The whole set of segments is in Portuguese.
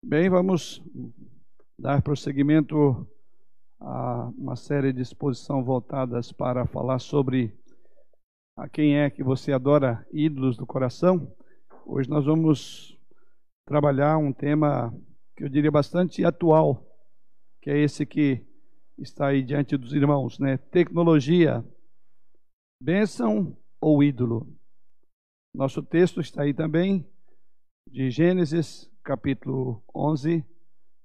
Bem, vamos dar prosseguimento a uma série de exposição voltadas para falar sobre a quem é que você adora ídolos do coração. Hoje nós vamos trabalhar um tema que eu diria bastante atual, que é esse que está aí diante dos irmãos, né? Tecnologia, bênção ou ídolo? Nosso texto está aí também, de Gênesis capítulo 11,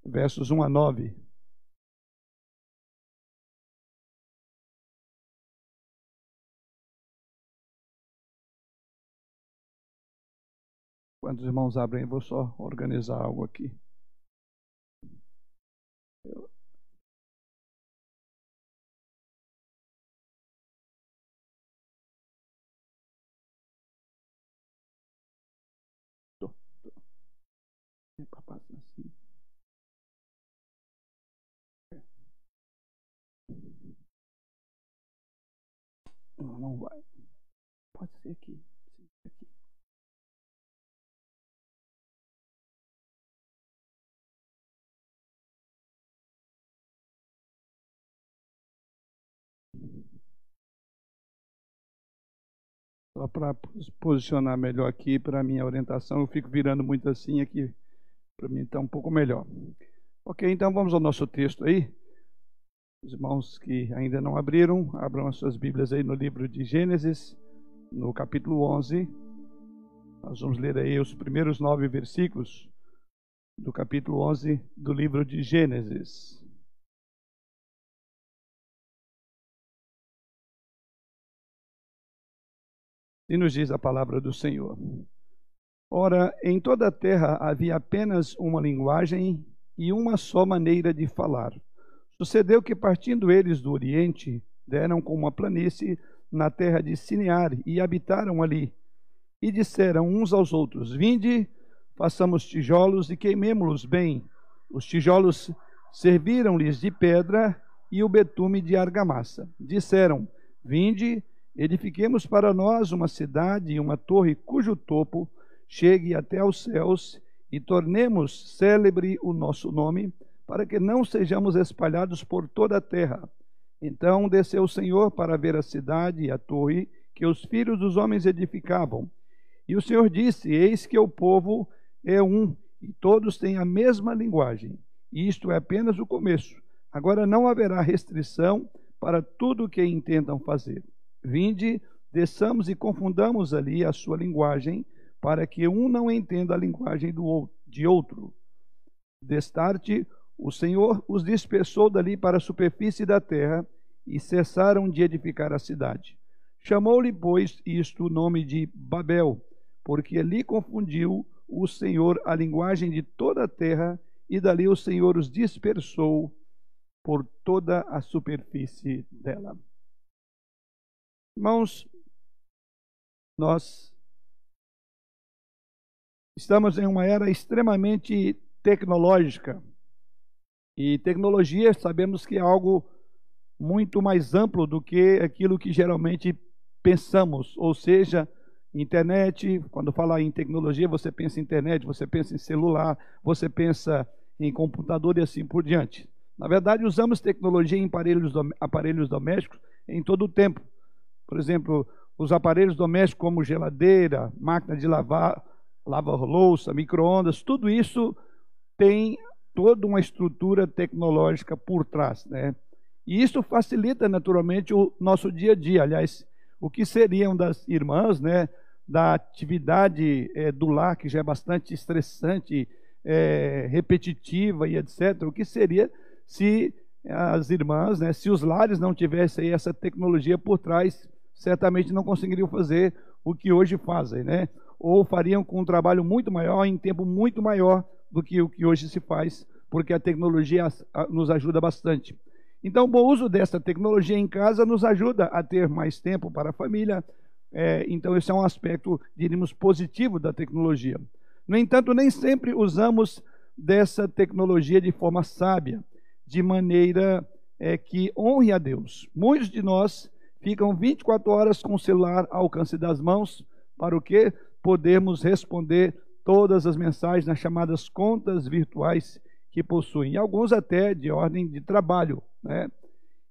versos 1 a 9. Quando os irmãos abrem, vou só organizar algo aqui. Assim. Não, não vai. Pode ser aqui. aqui. Só para posicionar melhor aqui para minha orientação, eu fico virando muito assim aqui para mim está um pouco melhor. Ok, então vamos ao nosso texto aí. Os irmãos que ainda não abriram, abram as suas Bíblias aí no livro de Gênesis, no capítulo 11. Nós vamos ler aí os primeiros nove versículos do capítulo 11 do livro de Gênesis. E nos diz a palavra do Senhor. Ora, em toda a terra havia apenas uma linguagem e uma só maneira de falar. Sucedeu que, partindo eles do Oriente, deram com uma planície na terra de Sinear e habitaram ali. E disseram uns aos outros: Vinde, façamos tijolos e queimemo-los bem. Os tijolos serviram-lhes de pedra e o betume de argamassa. Disseram: Vinde, edifiquemos para nós uma cidade e uma torre cujo topo chegue até aos céus e tornemos célebre o nosso nome, para que não sejamos espalhados por toda a terra. Então desceu o Senhor para ver a cidade e a torre que os filhos dos homens edificavam. E o Senhor disse: Eis que o povo é um, e todos têm a mesma linguagem. E isto é apenas o começo. Agora não haverá restrição para tudo o que intentam fazer. Vinde, desçamos e confundamos ali a sua linguagem, para que um não entenda a linguagem do, de outro. Destarte, o Senhor os dispersou dali para a superfície da terra e cessaram de edificar a cidade. Chamou-lhe, pois, isto o nome de Babel, porque ali confundiu o Senhor a linguagem de toda a terra, e dali o Senhor os dispersou por toda a superfície dela. Irmãos, nós Estamos em uma era extremamente tecnológica. E tecnologia, sabemos que é algo muito mais amplo do que aquilo que geralmente pensamos, ou seja, internet, quando fala em tecnologia, você pensa em internet, você pensa em celular, você pensa em computador e assim por diante. Na verdade, usamos tecnologia em aparelhos, aparelhos domésticos em todo o tempo. Por exemplo, os aparelhos domésticos como geladeira, máquina de lavar, lava-louça, micro-ondas, tudo isso tem toda uma estrutura tecnológica por trás, né? E isso facilita naturalmente o nosso dia a dia. Aliás, o que seriam das irmãs, né? Da atividade é, do lar, que já é bastante estressante, é, repetitiva e etc. O que seria se as irmãs, né? Se os lares não tivessem essa tecnologia por trás, certamente não conseguiriam fazer o que hoje fazem, né? Ou fariam com um trabalho muito maior, em tempo muito maior do que o que hoje se faz, porque a tecnologia nos ajuda bastante. Então, o bom uso dessa tecnologia em casa nos ajuda a ter mais tempo para a família. É, então, esse é um aspecto, diríamos, positivo da tecnologia. No entanto, nem sempre usamos dessa tecnologia de forma sábia, de maneira é, que honre a Deus. Muitos de nós ficam 24 horas com o celular ao alcance das mãos, para o quê? Podemos responder todas as mensagens nas chamadas contas virtuais que possuem, alguns até de ordem de trabalho, né?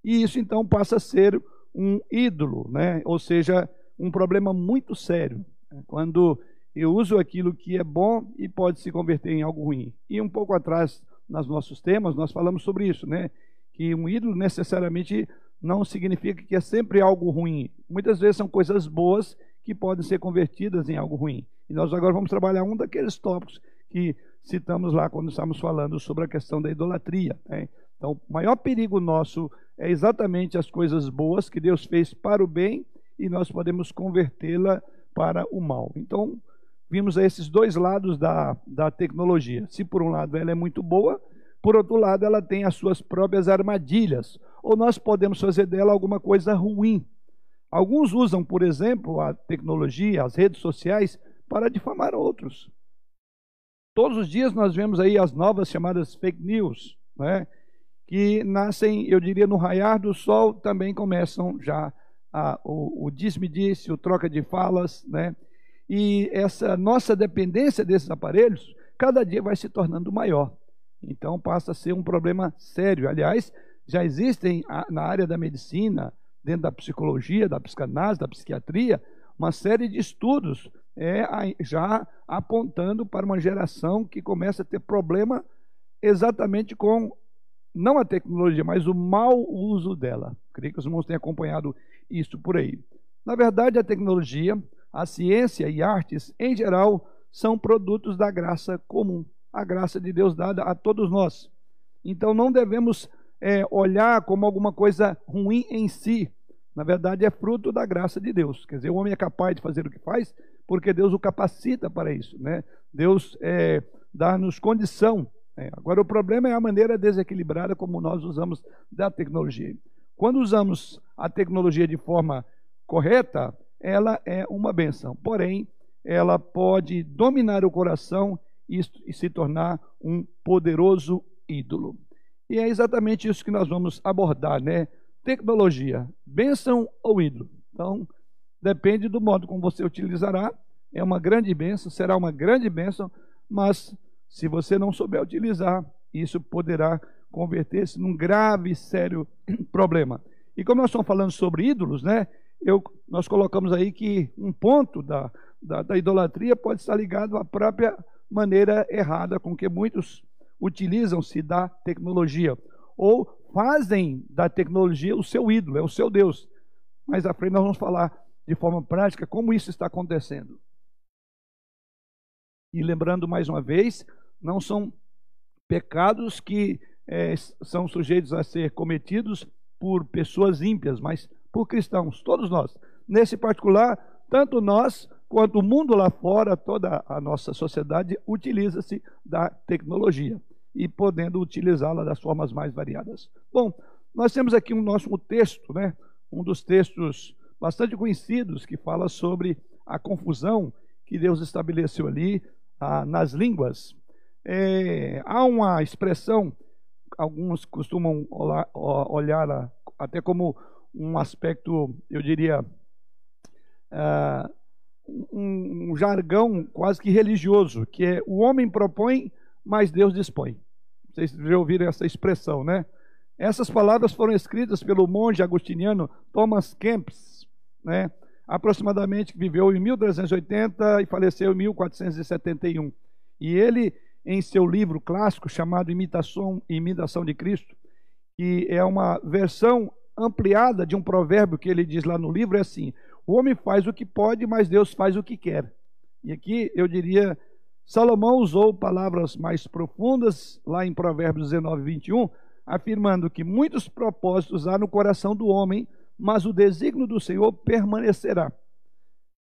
E isso então passa a ser um ídolo, né? Ou seja, um problema muito sério. Né? Quando eu uso aquilo que é bom e pode se converter em algo ruim. E um pouco atrás, nos nossos temas, nós falamos sobre isso, né? Que um ídolo necessariamente não significa que é sempre algo ruim. Muitas vezes são coisas boas que podem ser convertidas em algo ruim. E nós agora vamos trabalhar um daqueles tópicos que citamos lá quando estamos falando sobre a questão da idolatria. Né? Então, o maior perigo nosso é exatamente as coisas boas que Deus fez para o bem e nós podemos convertê-la para o mal. Então, vimos esses dois lados da, da tecnologia. Se por um lado ela é muito boa, por outro lado ela tem as suas próprias armadilhas. Ou nós podemos fazer dela alguma coisa ruim. Alguns usam, por exemplo, a tecnologia, as redes sociais, para difamar outros. Todos os dias nós vemos aí as novas chamadas fake news, né? que nascem, eu diria, no raiar do sol, também começam já a, o, o diz-me-disse, o troca de falas, né? E essa nossa dependência desses aparelhos, cada dia vai se tornando maior. Então passa a ser um problema sério. Aliás, já existem na área da medicina, dentro da psicologia, da psicanálise, da psiquiatria, uma série de estudos é, já apontando para uma geração que começa a ter problema exatamente com não a tecnologia, mas o mau uso dela. Creio que os irmãos têm acompanhado isso por aí. Na verdade, a tecnologia, a ciência e artes, em geral, são produtos da graça comum, a graça de Deus dada a todos nós. Então, não devemos é, olhar como alguma coisa ruim em si. Na verdade, é fruto da graça de Deus. Quer dizer, o homem é capaz de fazer o que faz porque Deus o capacita para isso. Né? Deus é, dá-nos condição é, agora, o problema é a maneira desequilibrada como nós usamos da tecnologia. Quando usamos a tecnologia de forma correta, ela é uma benção. Porém, ela pode dominar o coração e, e se tornar um poderoso ídolo. E é exatamente isso que nós vamos abordar, né? Tecnologia, bênção ou ídolo? Então, depende do modo como você utilizará. É uma grande bênção, será uma grande bênção, mas se você não souber utilizar, isso poderá converter-se num grave e sério problema. E como nós estamos falando sobre ídolos, né? Eu, nós colocamos aí que um ponto da, da, da idolatria pode estar ligado à própria maneira errada com que muitos utilizam-se da tecnologia ou fazem da tecnologia o seu ídolo, é o seu Deus. Mais à frente nós vamos falar de forma prática como isso está acontecendo. E lembrando mais uma vez, não são pecados que é, são sujeitos a ser cometidos por pessoas ímpias, mas por cristãos, todos nós. Nesse particular, tanto nós quanto o mundo lá fora, toda a nossa sociedade utiliza-se da tecnologia e podendo utilizá-la das formas mais variadas. Bom, nós temos aqui um nosso um texto, né? Um dos textos bastante conhecidos que fala sobre a confusão que Deus estabeleceu ali ah, nas línguas é, há uma expressão, alguns costumam olhar, até como um aspecto, eu diria, uh, um, um jargão quase que religioso, que é o homem propõe, mas Deus dispõe. Vocês já ouviram essa expressão, né? Essas palavras foram escritas pelo monge agostiniano Thomas Kempis, né? aproximadamente viveu em 1380 e faleceu em 1471. E ele em seu livro clássico chamado Imitação, Imitação de Cristo, que é uma versão ampliada de um provérbio que ele diz lá no livro, é assim: o homem faz o que pode, mas Deus faz o que quer. E aqui eu diria, Salomão usou palavras mais profundas lá em Provérbios 19, 21, afirmando que muitos propósitos há no coração do homem, mas o desígnio do Senhor permanecerá.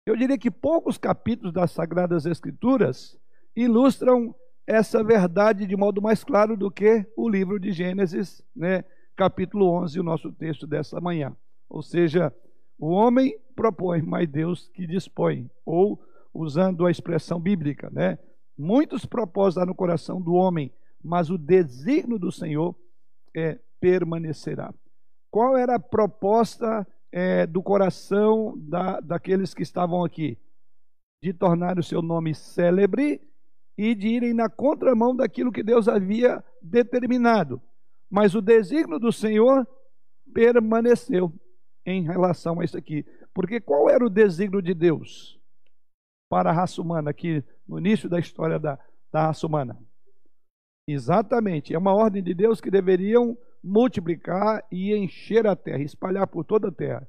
Eu diria que poucos capítulos das Sagradas Escrituras ilustram essa verdade de modo mais claro do que o livro de Gênesis, né, capítulo 11, o nosso texto dessa manhã. Ou seja, o homem propõe, mas Deus que dispõe. Ou, usando a expressão bíblica, né, muitos propósitos há no coração do homem, mas o desígnio do Senhor é, permanecerá. Qual era a proposta é, do coração da, daqueles que estavam aqui? De tornar o seu nome célebre e de irem na contramão daquilo que Deus havia determinado. Mas o desígnio do Senhor permaneceu em relação a isso aqui. Porque qual era o desígnio de Deus para a raça humana aqui no início da história da, da raça humana? Exatamente, é uma ordem de Deus que deveriam multiplicar e encher a terra, espalhar por toda a terra.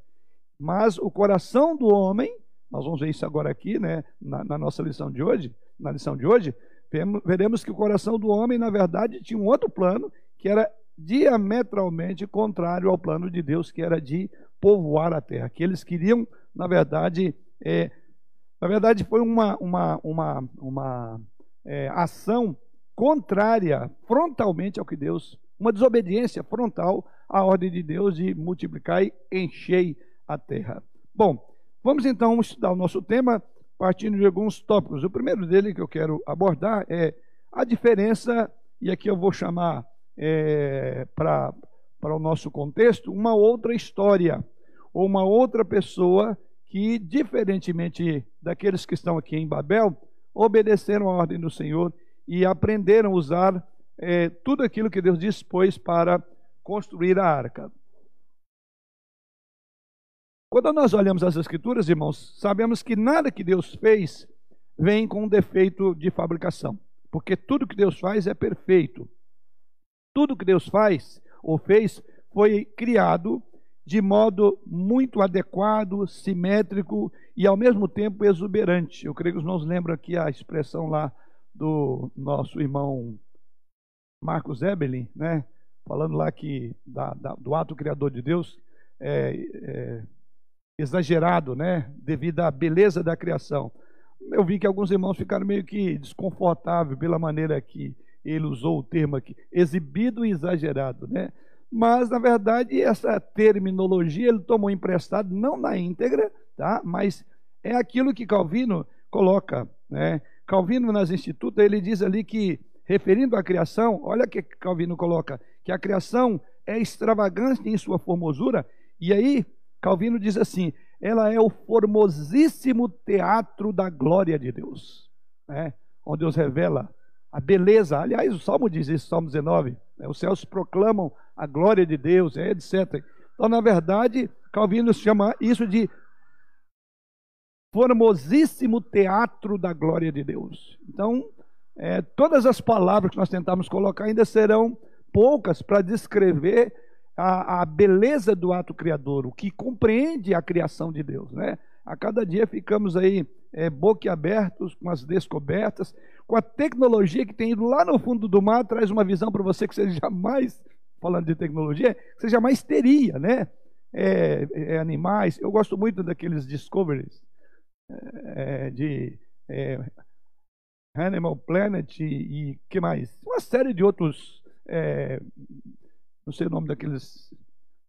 Mas o coração do homem, nós vamos ver isso agora aqui, né, na, na nossa lição de hoje, na lição de hoje, veremos que o coração do homem, na verdade, tinha um outro plano, que era diametralmente contrário ao plano de Deus, que era de povoar a terra. Que eles queriam, na verdade, é, na verdade foi uma, uma, uma, uma é, ação contrária frontalmente ao que Deus, uma desobediência frontal à ordem de Deus de multiplicar e encher a terra. Bom, vamos então estudar o nosso tema partindo de alguns tópicos. O primeiro dele que eu quero abordar é a diferença, e aqui eu vou chamar é, para o nosso contexto, uma outra história, ou uma outra pessoa que, diferentemente daqueles que estão aqui em Babel, obedeceram a ordem do Senhor e aprenderam a usar é, tudo aquilo que Deus dispôs para construir a arca. Quando nós olhamos as Escrituras, irmãos, sabemos que nada que Deus fez vem com um defeito de fabricação, porque tudo que Deus faz é perfeito. Tudo que Deus faz ou fez foi criado de modo muito adequado, simétrico e ao mesmo tempo exuberante. Eu creio que os irmãos lembram aqui a expressão lá do nosso irmão Marcos Ebelin, né? falando lá que da, da, do ato criador de Deus é, é, exagerado, né? devido à beleza da criação. Eu vi que alguns irmãos ficaram meio que desconfortáveis pela maneira que ele usou o termo aqui, exibido e exagerado, né? Mas na verdade essa terminologia ele tomou emprestado não na íntegra, tá? Mas é aquilo que Calvino coloca, né? Calvino, nas Institutas, ele diz ali que, referindo à criação, olha que Calvino coloca, que a criação é extravagante em sua formosura, e aí Calvino diz assim: ela é o formosíssimo teatro da glória de Deus, né? onde Deus revela a beleza. Aliás, o Salmo diz isso, Salmo 19: né? Os céus proclamam a glória de Deus, etc. Então, na verdade, Calvino chama isso de formosíssimo teatro da glória de Deus. Então, é, todas as palavras que nós tentamos colocar ainda serão poucas para descrever a, a, beleza do ato criador, o que compreende a criação de Deus. Né? A cada dia ficamos aí é, boquiabertos com as descobertas, com a tecnologia que tem ido lá no fundo do mar, traz uma visão para você que você jamais, falando de tecnologia, você jamais teria, né? É, é, animais. Eu gosto muito daqueles discoveries é, de é, Animal Planet e, e, que mais? Uma série de outros, é, não sei o nome daqueles,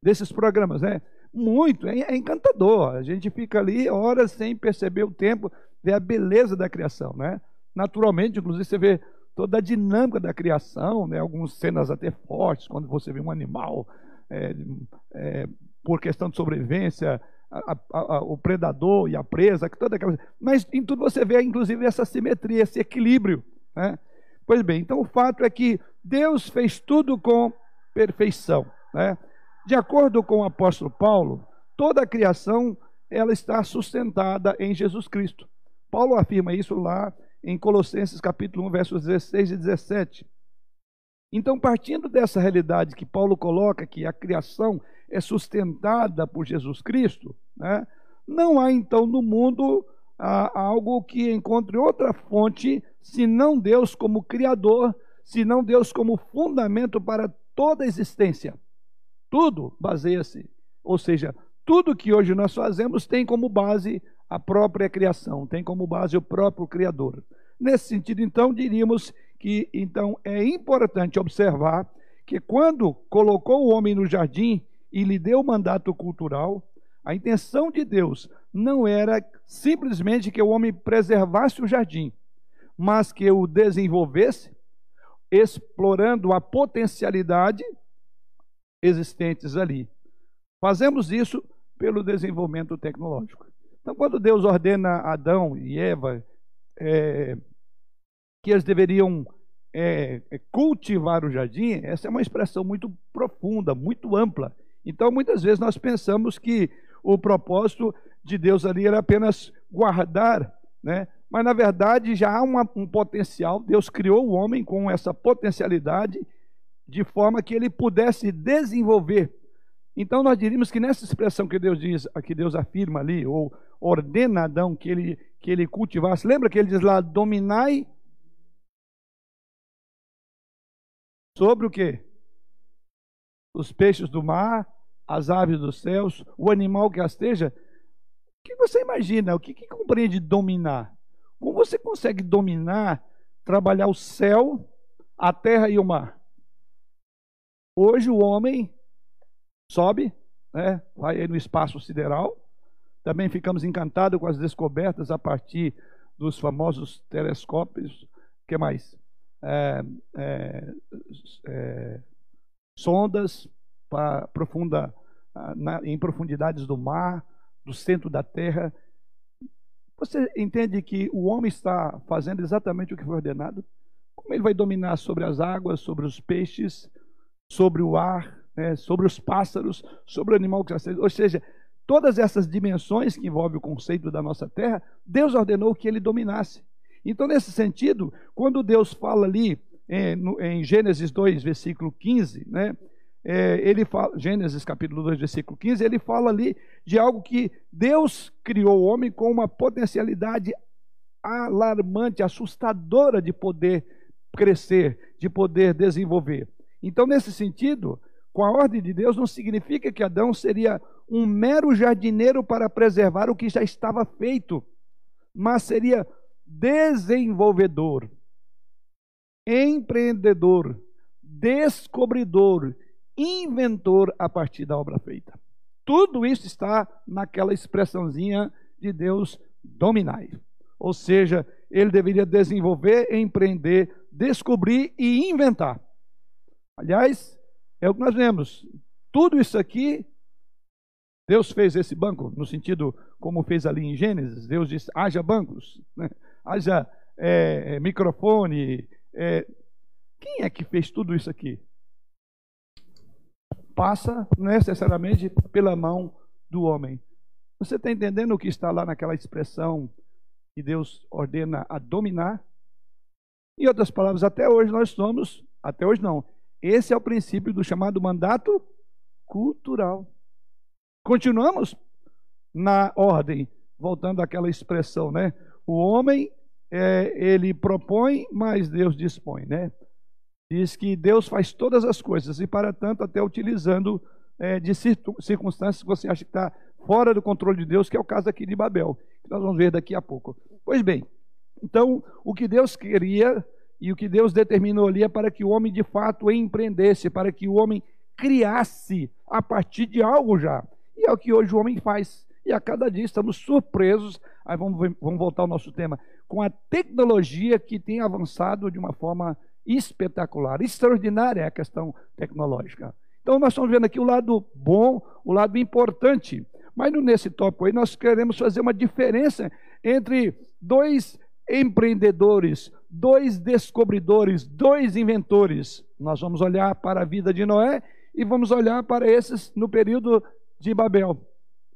desses programas, né? Muito, é, é, encantador. A gente fica ali horas sem perceber o tempo, ver a beleza da criação, né? Naturalmente, inclusive, você vê toda a dinâmica da criação, né? Algumas cenas até fortes, quando você vê um animal é, é, por questão de sobrevivência, a, a, o predador e a presa, toda aquela. Mas em tudo você vê, inclusive, essa simetria, esse equilíbrio. Né? Pois bem, então o fato é que Deus fez tudo com perfeição. Né? De acordo com o apóstolo Paulo, toda a criação ela está sustentada em Jesus Cristo. Paulo afirma isso lá em Colossenses capítulo 1, versos 16 e 17. Então, partindo dessa realidade que Paulo coloca, que a criação é sustentada por Jesus Cristo, né? não há então no mundo ah, algo que encontre outra fonte senão Deus como Criador, senão Deus como fundamento para toda a existência. Tudo baseia-se, ou seja, tudo que hoje nós fazemos tem como base a própria criação, tem como base o próprio Criador. Nesse sentido, então, diríamos que então é importante observar que quando colocou o homem no jardim e lhe deu mandato cultural, a intenção de Deus não era simplesmente que o homem preservasse o jardim, mas que o desenvolvesse, explorando a potencialidade existentes ali. Fazemos isso pelo desenvolvimento tecnológico. Então, quando Deus ordena Adão e Eva é, que eles deveriam é, é, cultivar o jardim, essa é uma expressão muito profunda, muito ampla. Então, muitas vezes nós pensamos que o propósito de Deus ali era apenas guardar, né? Mas na verdade já há uma, um potencial. Deus criou o homem com essa potencialidade de forma que ele pudesse desenvolver. Então nós diríamos que nessa expressão que Deus diz, que Deus afirma ali, ou ordena Adão que ele que ele cultivasse. Lembra que ele diz lá: dominai sobre o que? Os peixes do mar, as aves dos céus, o animal que esteja. O que você imagina? O que, que compreende dominar? Como você consegue dominar, trabalhar o céu, a terra e o mar? Hoje o homem sobe, né, vai no espaço sideral. Também ficamos encantados com as descobertas a partir dos famosos telescópios. O que mais? é, é, é, sondas para profunda, na, em profundidades do mar, do centro da terra. Você entende que o homem está fazendo exatamente o que foi ordenado? Como ele vai dominar sobre as águas, sobre os peixes, sobre o ar, né, sobre os pássaros, sobre o animal que já Ou seja, todas essas dimensões que envolvem o conceito da nossa terra, Deus ordenou que ele dominasse. Então, nesse sentido, quando Deus fala ali é, no, em Gênesis 2, versículo 15, né? É, ele fala, Gênesis capítulo 2, versículo 15, ele fala ali de algo que Deus criou o homem com uma potencialidade alarmante, assustadora de poder crescer, de poder desenvolver. Então, nesse sentido, com a ordem de Deus, não significa que Adão seria um mero jardineiro para preservar o que já estava feito, mas seria desenvolvedor, empreendedor, descobridor, inventor a partir da obra feita. Tudo isso está naquela expressãozinha de Deus dominai. Ou seja, ele deveria desenvolver, empreender, descobrir e inventar. Aliás, é o que nós vemos. Tudo isso aqui, Deus fez esse banco, no sentido como fez ali em Gênesis, Deus disse: haja bancos. Né? haja é, é, microfone. É, quem é que fez tudo isso aqui? Passa necessariamente pela mão do homem. Você está entendendo o que está lá naquela expressão que Deus ordena a dominar? Em outras palavras, até hoje nós somos, até hoje não, esse é o princípio do chamado mandato cultural. Continuamos na ordem, voltando àquela expressão, né? O homem é, ele propõe, mas Deus dispõe, né? Diz que Deus faz todas as coisas e, para tanto, até utilizando é, de circunstâncias que você acha que está fora do controle de Deus, que é o caso aqui de Babel, que nós vamos ver daqui a pouco. Pois bem, então, o que Deus queria e o que Deus determinou ali é para que o homem de fato empreendesse, para que o homem criasse a partir de algo já. E é o que hoje o homem faz. E a cada dia estamos surpresos. Aí vamos, vamos voltar ao nosso tema. Com a tecnologia que tem avançado de uma forma espetacular, extraordinária é a questão tecnológica. Então, nós estamos vendo aqui o lado bom, o lado importante. Mas nesse tópico aí, nós queremos fazer uma diferença entre dois empreendedores, dois descobridores, dois inventores. Nós vamos olhar para a vida de Noé e vamos olhar para esses no período de Babel.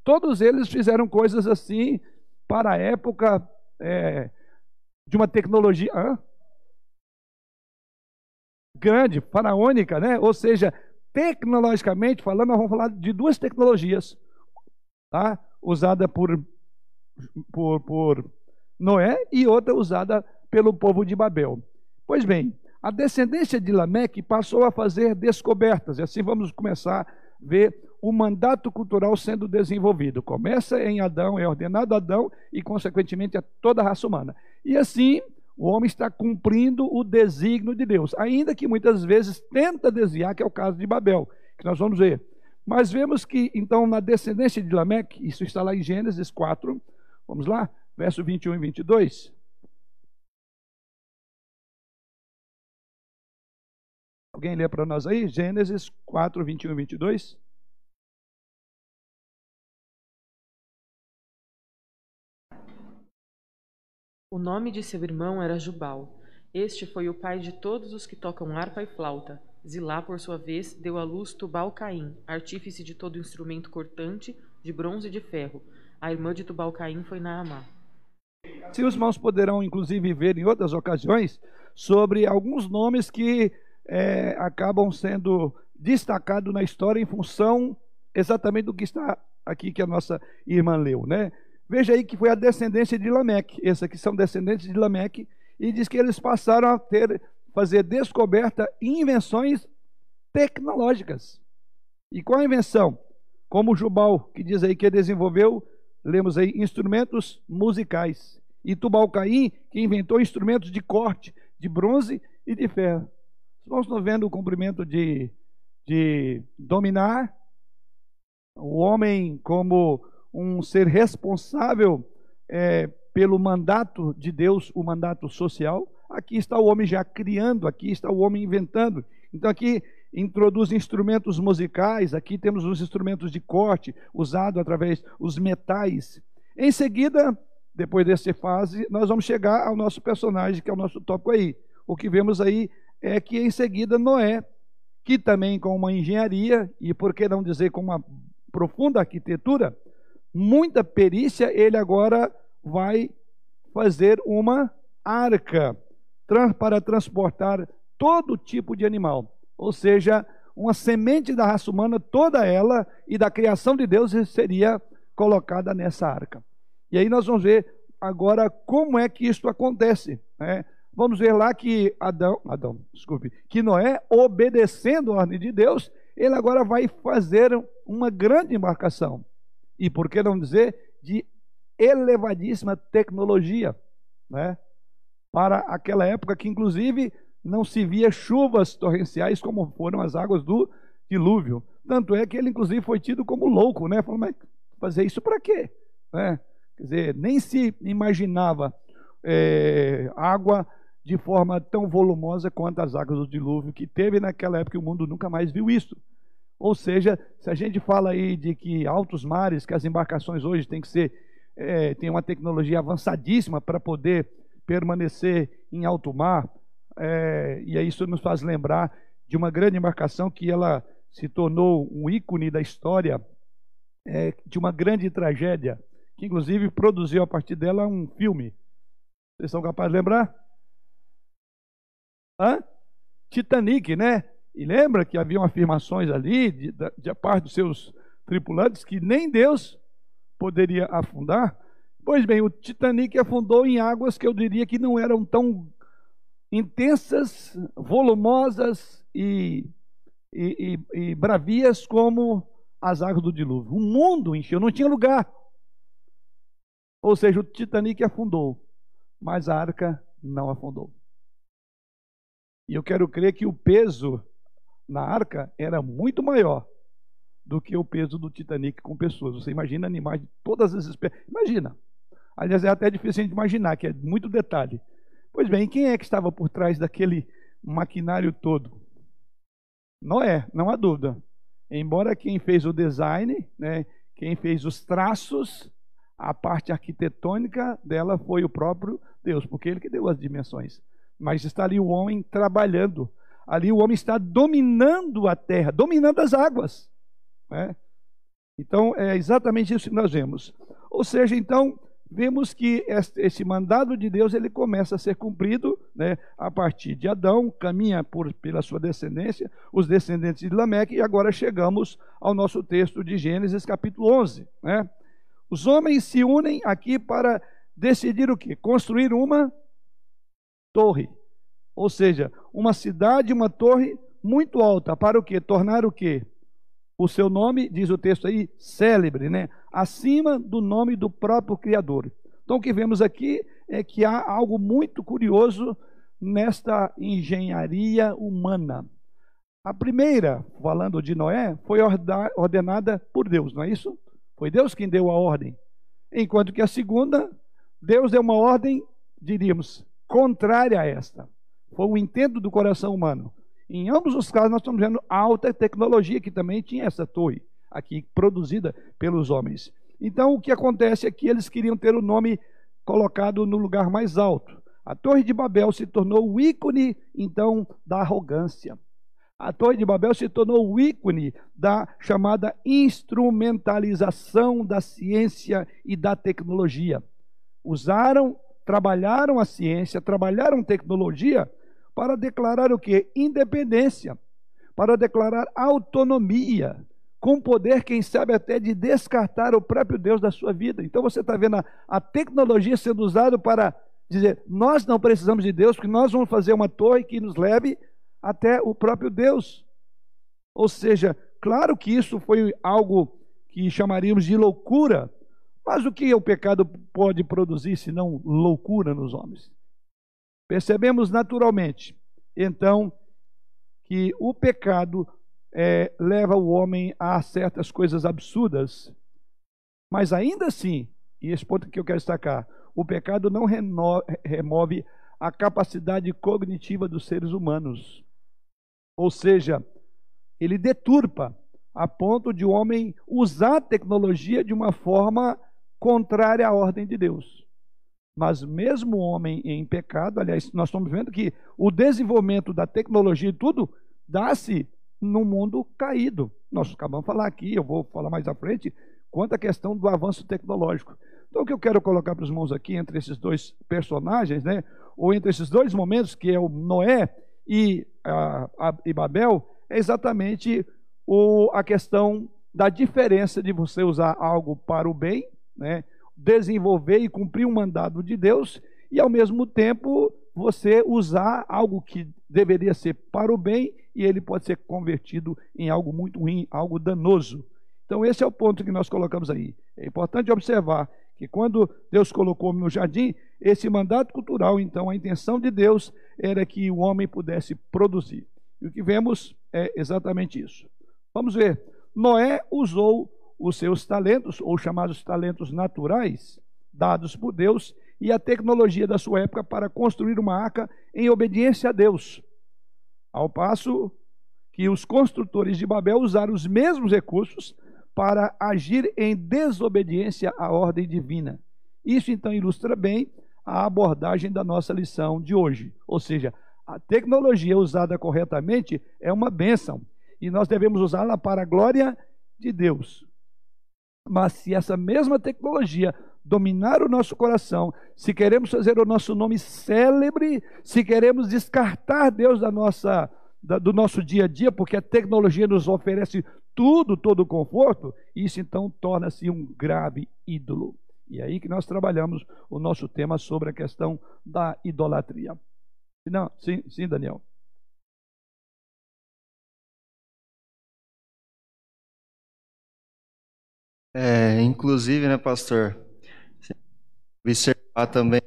Todos eles fizeram coisas assim para a época é, de uma tecnologia hã? grande, faraônica, né? Ou seja, tecnologicamente falando, nós vamos falar de duas tecnologias, tá? Usada por, por, por Noé e outra usada pelo povo de Babel. Pois bem, a descendência de Lameque passou a fazer descobertas, e assim vamos começar a ver o mandato cultural sendo desenvolvido. Começa em Adão, é ordenado a Adão e, consequentemente, a toda a raça humana. E assim, o homem está cumprindo o desígnio de Deus, ainda que muitas vezes tenta desviar, que é o caso de Babel, que nós vamos ver. Mas vemos que, então, na descendência de Lameque, isso está lá em Gênesis 4, vamos lá, verso 21 e 22. Alguém lê para nós aí? Gênesis 4, 21 e 22. O nome de seu irmão era Jubal, Este foi o pai de todos os que tocam harpa e flauta. Zilá, por sua vez, deu à luz Tubal-Caim, artífice de todo instrumento cortante, de bronze e de ferro. A irmã de Tubal-Caim foi Naamá. Se os irmãos poderão, inclusive, ver em outras ocasiões sobre alguns nomes que é, acabam sendo destacados na história em função exatamente do que está aqui que a nossa irmã leu, né? Veja aí que foi a descendência de Lameque. Esses aqui são descendentes de Lameque e diz que eles passaram a ter fazer descoberta e invenções tecnológicas. E qual a invenção? Como Jubal, que diz aí que desenvolveu, lemos aí, instrumentos musicais. E Tubal-Caim, que inventou instrumentos de corte, de bronze e de ferro. Nós estamos vendo o cumprimento de, de dominar o homem como um ser responsável é, pelo mandato de Deus, o mandato social. Aqui está o homem já criando, aqui está o homem inventando. Então aqui introduz instrumentos musicais, aqui temos os instrumentos de corte usado através dos metais. Em seguida, depois dessa fase, nós vamos chegar ao nosso personagem, que é o nosso tópico aí. O que vemos aí é que em seguida Noé, que também com uma engenharia, e por que não dizer com uma profunda arquitetura, muita perícia, ele agora vai fazer uma arca para transportar todo tipo de animal. Ou seja, uma semente da raça humana, toda ela, e da criação de Deus seria colocada nessa arca. E aí nós vamos ver agora como é que isso acontece. Né? Vamos ver lá que Adão, Adão, desculpe, que Noé, obedecendo a ordem de Deus, ele agora vai fazer uma grande embarcação. E por que não dizer de elevadíssima tecnologia, né? Para aquela época que inclusive não se via chuvas torrenciais como foram as águas do dilúvio. Tanto é que ele inclusive foi tido como louco, né? Falou, mas fazer isso para quê? Né? Quer dizer, nem se imaginava é, água de forma tão volumosa quanto as águas do dilúvio que teve naquela época. O mundo nunca mais viu isso. Ou seja, se a gente fala aí de que altos mares, que as embarcações hoje têm que ser, é, tem uma tecnologia avançadíssima para poder permanecer em alto mar, é, e aí isso nos faz lembrar de uma grande embarcação que ela se tornou um ícone da história é, de uma grande tragédia, que inclusive produziu a partir dela um filme. Vocês são capazes de lembrar? Hã? Titanic, né? E lembra que haviam afirmações ali, de, de, de parte dos seus tripulantes, que nem Deus poderia afundar. Pois bem, o Titanic afundou em águas que eu diria que não eram tão intensas, volumosas e, e, e, e bravias como as águas do dilúvio. O mundo encheu, não tinha lugar. Ou seja, o Titanic afundou, mas a arca não afundou. E eu quero crer que o peso na arca era muito maior do que o peso do Titanic com pessoas. Você imagina animais de todas as espécies. Imagina. Aliás, é até difícil de imaginar, que é muito detalhe. Pois bem, quem é que estava por trás daquele maquinário todo? Noé, não há dúvida. Embora quem fez o design, né, quem fez os traços, a parte arquitetônica dela foi o próprio Deus, porque ele que deu as dimensões. Mas está ali o homem trabalhando ali o homem está dominando a terra, dominando as águas. Né? Então, é exatamente isso que nós vemos. Ou seja, então, vemos que esse mandado de Deus ele começa a ser cumprido né, a partir de Adão, caminha por, pela sua descendência, os descendentes de Lameque, e agora chegamos ao nosso texto de Gênesis, capítulo 11. Né? Os homens se unem aqui para decidir o quê? Construir uma torre. Ou seja, uma cidade, uma torre muito alta, para o quê? Tornar o quê? O seu nome, diz o texto aí, célebre, né? Acima do nome do próprio Criador. Então o que vemos aqui é que há algo muito curioso nesta engenharia humana. A primeira, falando de Noé, foi ordenada por Deus, não é isso? Foi Deus quem deu a ordem. Enquanto que a segunda, Deus deu uma ordem, diríamos, contrária a esta. Foi o intento do coração humano. Em ambos os casos, nós estamos vendo alta tecnologia, que também tinha essa torre aqui, produzida pelos homens. Então, o que acontece é que eles queriam ter o nome colocado no lugar mais alto. A Torre de Babel se tornou o ícone, então, da arrogância. A Torre de Babel se tornou o ícone da chamada instrumentalização da ciência e da tecnologia. Usaram, trabalharam a ciência, trabalharam tecnologia para declarar o que? Independência, para declarar autonomia, com poder, quem sabe, até de descartar o próprio Deus da sua vida. Então você está vendo a, a tecnologia sendo usada para dizer: nós não precisamos de Deus, porque nós vamos fazer uma torre que nos leve até o próprio Deus. Ou seja, claro que isso foi algo que chamaríamos de loucura, mas o que o pecado pode produzir se não loucura nos homens? Percebemos naturalmente, então, que o pecado é, leva o homem a certas coisas absurdas, mas ainda assim, e esse ponto que eu quero destacar, o pecado não remove a capacidade cognitiva dos seres humanos. Ou seja, ele deturpa a ponto de o homem usar a tecnologia de uma forma contrária à ordem de Deus. Mas mesmo o homem em pecado, aliás, nós estamos vendo que o desenvolvimento da tecnologia e tudo dá-se no mundo caído. Nós acabamos de falar aqui, eu vou falar mais à frente, quanto à questão do avanço tecnológico. Então, o que eu quero colocar para os irmãos aqui, entre esses dois personagens, né, ou entre esses dois momentos, que é o Noé e, a, a, e Babel, é exatamente o, a questão da diferença de você usar algo para o bem, né, desenvolver e cumprir um mandado de Deus, e ao mesmo tempo você usar algo que deveria ser para o bem e ele pode ser convertido em algo muito ruim, algo danoso. Então, esse é o ponto que nós colocamos aí. É importante observar que quando Deus colocou o homem no jardim, esse mandato cultural, então, a intenção de Deus era que o homem pudesse produzir. E o que vemos é exatamente isso. Vamos ver. Noé usou os seus talentos, ou chamados talentos naturais, dados por Deus, e a tecnologia da sua época para construir uma arca em obediência a Deus. Ao passo que os construtores de Babel usaram os mesmos recursos para agir em desobediência à ordem divina. Isso então ilustra bem a abordagem da nossa lição de hoje. Ou seja, a tecnologia usada corretamente é uma bênção e nós devemos usá-la para a glória de Deus. Mas se essa mesma tecnologia dominar o nosso coração, se queremos fazer o nosso nome célebre, se queremos descartar Deus da nossa, da, do nosso dia a dia, porque a tecnologia nos oferece tudo, todo o conforto, isso então torna-se um grave ídolo. E é aí que nós trabalhamos o nosso tema sobre a questão da idolatria. Não, sim, sim, Daniel. É, inclusive, né, pastor, observar também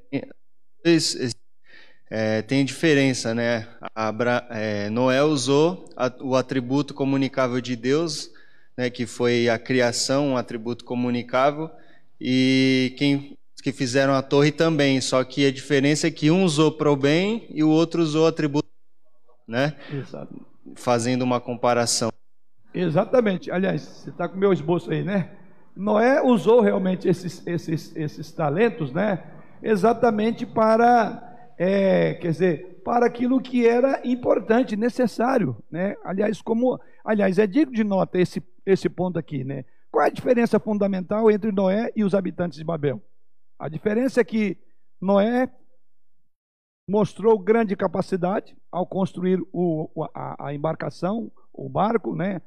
é, tem diferença, né? Abra, é, Noé usou a, o atributo comunicável de Deus, né, que foi a criação, um atributo comunicável, e quem que fizeram a torre também, só que a diferença é que um usou para o bem e o outro usou o atributo, né? Exato. Fazendo uma comparação. Exatamente. Aliás, você está com o meu esboço aí, né? Noé usou realmente esses, esses, esses talentos, né? Exatamente para, é, quer dizer, para aquilo que era importante, necessário, né? Aliás, como, aliás, é digno de nota esse, esse ponto aqui, né? Qual é a diferença fundamental entre Noé e os habitantes de Babel? A diferença é que Noé mostrou grande capacidade ao construir o, a, a embarcação, o barco, né?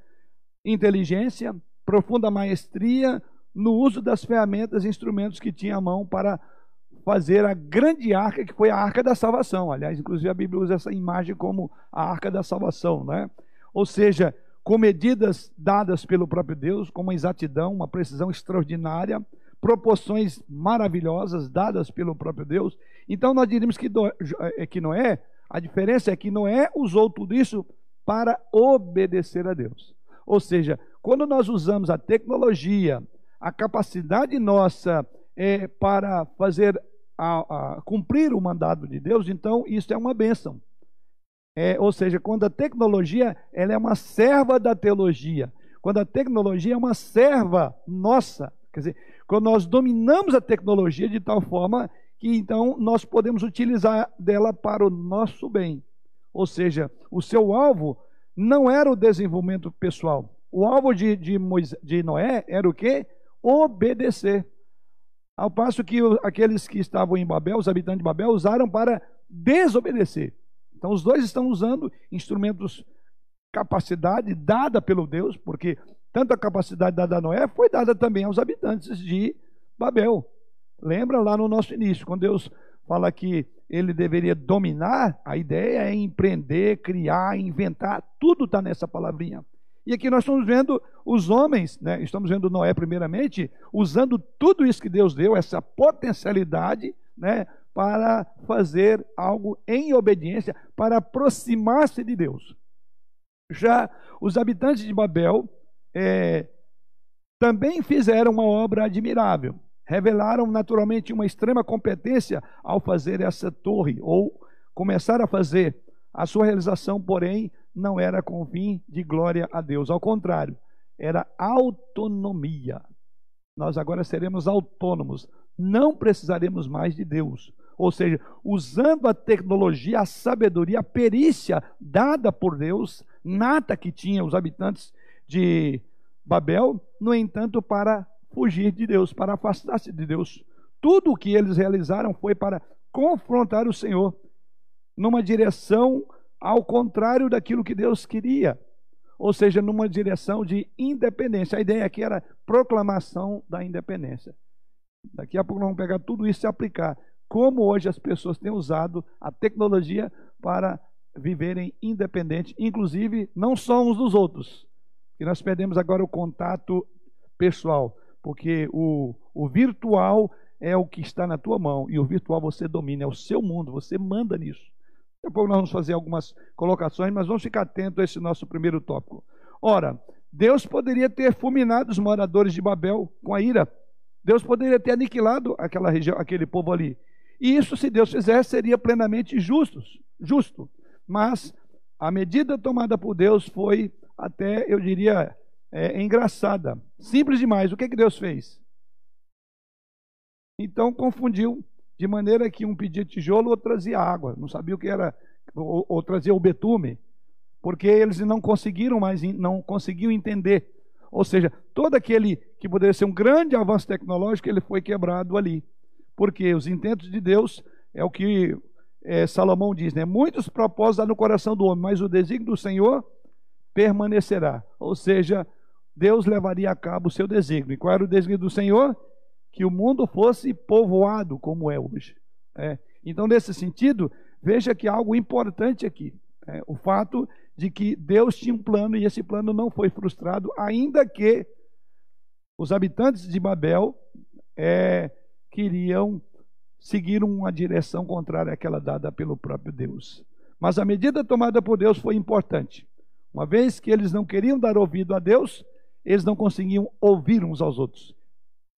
Inteligência, profunda maestria no uso das ferramentas e instrumentos que tinha à mão para fazer a grande arca, que foi a arca da salvação. Aliás, inclusive a Bíblia usa essa imagem como a arca da salvação, né? Ou seja, com medidas dadas pelo próprio Deus, com uma exatidão, uma precisão extraordinária, proporções maravilhosas dadas pelo próprio Deus. Então nós diríamos que, é, que Noé, a diferença é que Noé usou tudo isso para obedecer a Deus. Ou seja, quando nós usamos a tecnologia, a capacidade nossa é, para fazer a, a, cumprir o mandado de Deus, então isso é uma bênção. É, ou seja, quando a tecnologia ela é uma serva da teologia, quando a tecnologia é uma serva nossa, quer dizer, quando nós dominamos a tecnologia de tal forma que então nós podemos utilizar dela para o nosso bem. Ou seja, o seu alvo não era o desenvolvimento pessoal. O alvo de, de, Moisés, de Noé era o quê? Obedecer. Ao passo que aqueles que estavam em Babel, os habitantes de Babel, usaram para desobedecer. Então, os dois estão usando instrumentos, capacidade dada pelo Deus, porque tanto a capacidade dada a Noé foi dada também aos habitantes de Babel. Lembra lá no nosso início, quando Deus fala que ele deveria dominar, a ideia é empreender, criar, inventar, tudo está nessa palavrinha. E aqui nós estamos vendo os homens, né, estamos vendo Noé primeiramente, usando tudo isso que Deus deu, essa potencialidade, né, para fazer algo em obediência, para aproximar-se de Deus. Já os habitantes de Babel é, também fizeram uma obra admirável. Revelaram naturalmente uma extrema competência ao fazer essa torre, ou começar a fazer. A sua realização, porém, não era com fim de glória a Deus. Ao contrário, era autonomia. Nós agora seremos autônomos, não precisaremos mais de Deus. Ou seja, usando a tecnologia, a sabedoria, a perícia dada por Deus, nata que tinha os habitantes de Babel, no entanto, para fugir de Deus, para afastar-se de Deus. Tudo o que eles realizaram foi para confrontar o Senhor numa direção ao contrário daquilo que Deus queria, ou seja, numa direção de independência. A ideia aqui era proclamação da independência. Daqui a pouco nós vamos pegar tudo isso e aplicar. Como hoje as pessoas têm usado a tecnologia para viverem independentes, inclusive não só uns dos outros. E nós perdemos agora o contato pessoal, porque o, o virtual é o que está na tua mão e o virtual você domina, é o seu mundo, você manda nisso. Pouco nós vamos fazer algumas colocações, mas vamos ficar atentos a esse nosso primeiro tópico. Ora, Deus poderia ter fulminado os moradores de Babel com a ira. Deus poderia ter aniquilado aquela região, aquele povo ali. E isso, se Deus fizesse, seria plenamente justo. justo. Mas a medida tomada por Deus foi até, eu diria, é, engraçada. Simples demais. O que, que Deus fez? Então confundiu de maneira que um pedia tijolo, outro trazia água, não sabia o que era, ou, ou trazia o betume, porque eles não conseguiram mais, não conseguiam entender. Ou seja, todo aquele que poderia ser um grande avanço tecnológico, ele foi quebrado ali. Porque os intentos de Deus é o que é, Salomão diz, né? Muitos propósitos há no coração do homem, mas o desígnio do Senhor permanecerá. Ou seja, Deus levaria a cabo o seu desígnio. E qual era o desígnio do Senhor? Que o mundo fosse povoado como é hoje. É. Então, nesse sentido, veja que há algo importante aqui. É, o fato de que Deus tinha um plano e esse plano não foi frustrado, ainda que os habitantes de Babel é, queriam seguir uma direção contrária àquela dada pelo próprio Deus. Mas a medida tomada por Deus foi importante. Uma vez que eles não queriam dar ouvido a Deus, eles não conseguiam ouvir uns aos outros.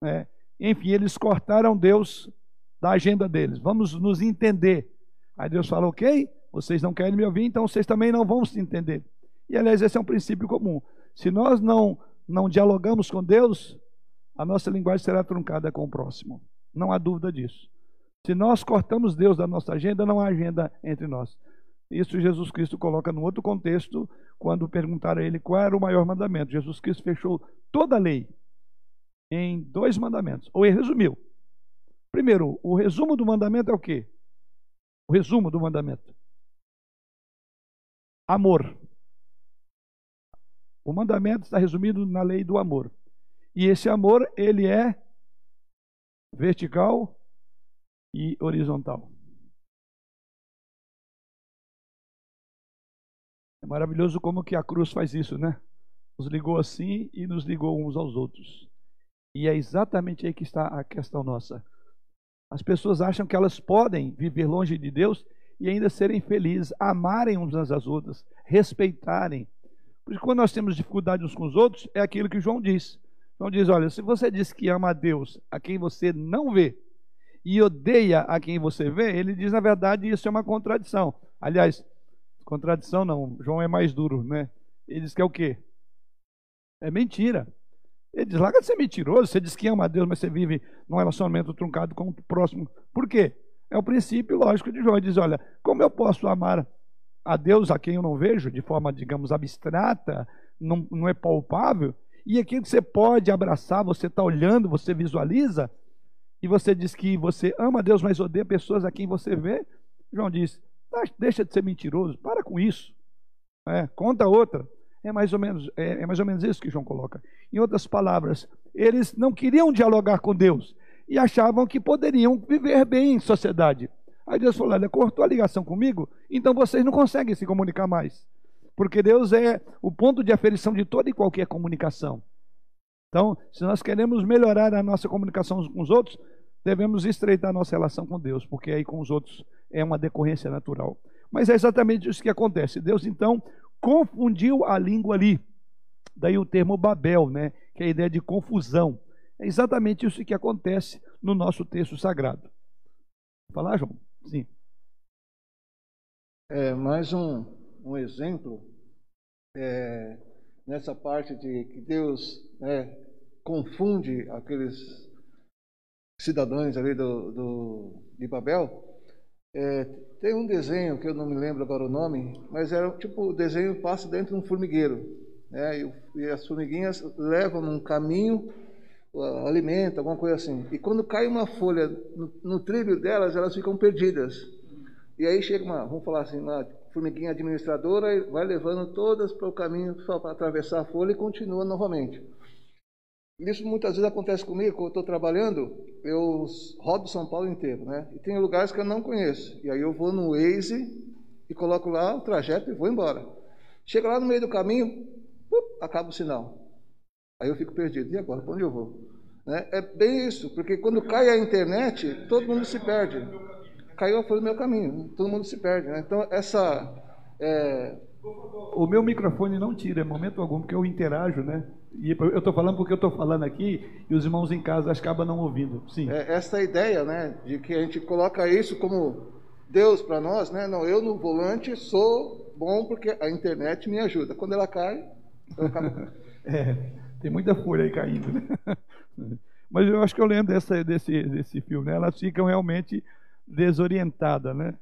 É, enfim, eles cortaram Deus da agenda deles. Vamos nos entender. Aí Deus fala: Ok, vocês não querem me ouvir, então vocês também não vão se entender. E aliás, esse é um princípio comum. Se nós não, não dialogamos com Deus, a nossa linguagem será truncada com o próximo. Não há dúvida disso. Se nós cortamos Deus da nossa agenda, não há agenda entre nós. Isso Jesus Cristo coloca num outro contexto, quando perguntaram a ele qual era o maior mandamento. Jesus Cristo fechou toda a lei em dois mandamentos, ou ele resumiu. Primeiro, o resumo do mandamento é o quê? O resumo do mandamento. Amor. O mandamento está resumido na lei do amor. E esse amor, ele é vertical e horizontal. É maravilhoso como que a cruz faz isso, né? Nos ligou assim e nos ligou uns aos outros. E é exatamente aí que está a questão nossa. As pessoas acham que elas podem viver longe de Deus e ainda serem felizes, amarem umas às outras, respeitarem. Porque quando nós temos dificuldade uns com os outros, é aquilo que João diz. João diz: olha, se você diz que ama a Deus a quem você não vê e odeia a quem você vê, ele diz, na verdade, isso é uma contradição. Aliás, contradição não, João é mais duro, né? Ele diz que é o quê? É mentira. Ele diz: larga de ser mentiroso, você diz que ama a Deus, mas você vive num relacionamento truncado com o próximo. Por quê? É o princípio lógico de João. Ele diz: olha, como eu posso amar a Deus a quem eu não vejo, de forma, digamos, abstrata, não, não é palpável, e aquilo que você pode abraçar, você está olhando, você visualiza, e você diz que você ama a Deus, mas odeia pessoas a quem você vê, João diz: deixa de ser mentiroso, para com isso. É, conta outra. É mais, ou menos, é, é mais ou menos isso que João coloca. Em outras palavras, eles não queriam dialogar com Deus e achavam que poderiam viver bem em sociedade. Aí Deus falou: Olha, cortou a ligação comigo, então vocês não conseguem se comunicar mais. Porque Deus é o ponto de aferição de toda e qualquer comunicação. Então, se nós queremos melhorar a nossa comunicação com os outros, devemos estreitar a nossa relação com Deus, porque aí com os outros é uma decorrência natural. Mas é exatamente isso que acontece. Deus, então, confundiu a língua ali. Daí o termo Babel, né? que é a ideia de confusão. É exatamente isso que acontece no nosso texto sagrado. Falar, João? Sim. É, mais um, um exemplo é, nessa parte de que Deus né, confunde aqueles cidadãos ali do, do de Babel. É, tem um desenho que eu não me lembro agora o nome, mas era tipo o desenho passa dentro de um formigueiro, né? E, e as formiguinhas levam num caminho alimento, alguma coisa assim. E quando cai uma folha no, no, trilho delas, elas ficam perdidas. E aí chega uma, vamos falar assim, uma formiguinha administradora e vai levando todas para o caminho só para atravessar a folha e continua novamente. Isso muitas vezes acontece comigo, quando eu estou trabalhando, eu rodo São Paulo inteiro, né? E tem lugares que eu não conheço. E aí eu vou no Waze e coloco lá o trajeto e vou embora. Chega lá no meio do caminho, acaba o sinal. Aí eu fico perdido. E agora, para onde eu vou? Né? É bem isso, porque quando cai a internet, todo mundo se perde. Caiu folha do meu caminho, todo mundo se perde. Né? Então, essa. É... O meu microfone não tira, momento algum, porque eu interajo, né? E eu estou falando porque eu estou falando aqui e os irmãos em casa acabam não ouvindo. Sim. É, essa ideia, né, de que a gente coloca isso como Deus para nós, né? Não, eu no volante sou bom porque a internet me ajuda. Quando ela cai, eu acabo... é, tem muita folha aí caindo, né? Mas eu acho que eu lembro dessa, desse, desse filme, né? Elas ficam realmente desorientadas, né?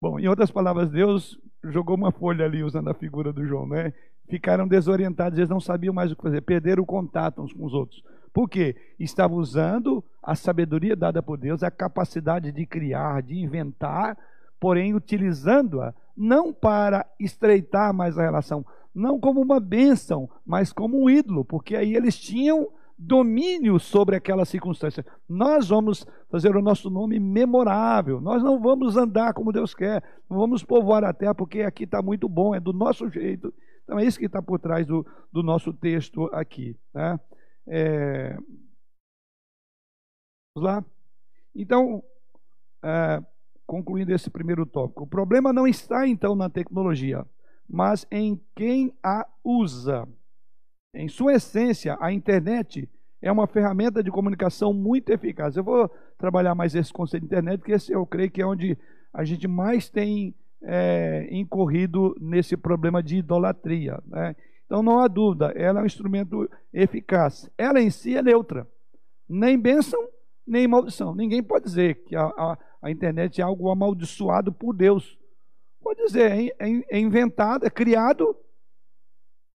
Bom, em outras palavras, Deus jogou uma folha ali usando a figura do João, né? Ficaram desorientados, eles não sabiam mais o que fazer, perderam o contato uns com os outros. Por quê? Estavam usando a sabedoria dada por Deus, a capacidade de criar, de inventar, porém utilizando-a não para estreitar mais a relação, não como uma bênção, mas como um ídolo, porque aí eles tinham domínio sobre aquela circunstância. Nós vamos fazer o nosso nome memorável. Nós não vamos andar como Deus quer. Não vamos povoar a terra porque aqui está muito bom, é do nosso jeito. Então é isso que está por trás do, do nosso texto aqui. Né? É... Vamos lá? Então, é, concluindo esse primeiro tópico, o problema não está então na tecnologia, mas em quem a usa. Em sua essência, a internet é uma ferramenta de comunicação muito eficaz. Eu vou trabalhar mais esse conceito de internet, porque esse eu creio que é onde a gente mais tem é, incorrido nesse problema de idolatria. Né? Então não há dúvida, ela é um instrumento eficaz. Ela em si é neutra, nem bênção, nem maldição. Ninguém pode dizer que a, a, a internet é algo amaldiçoado por Deus. Pode dizer, é, é, é inventado, é criado,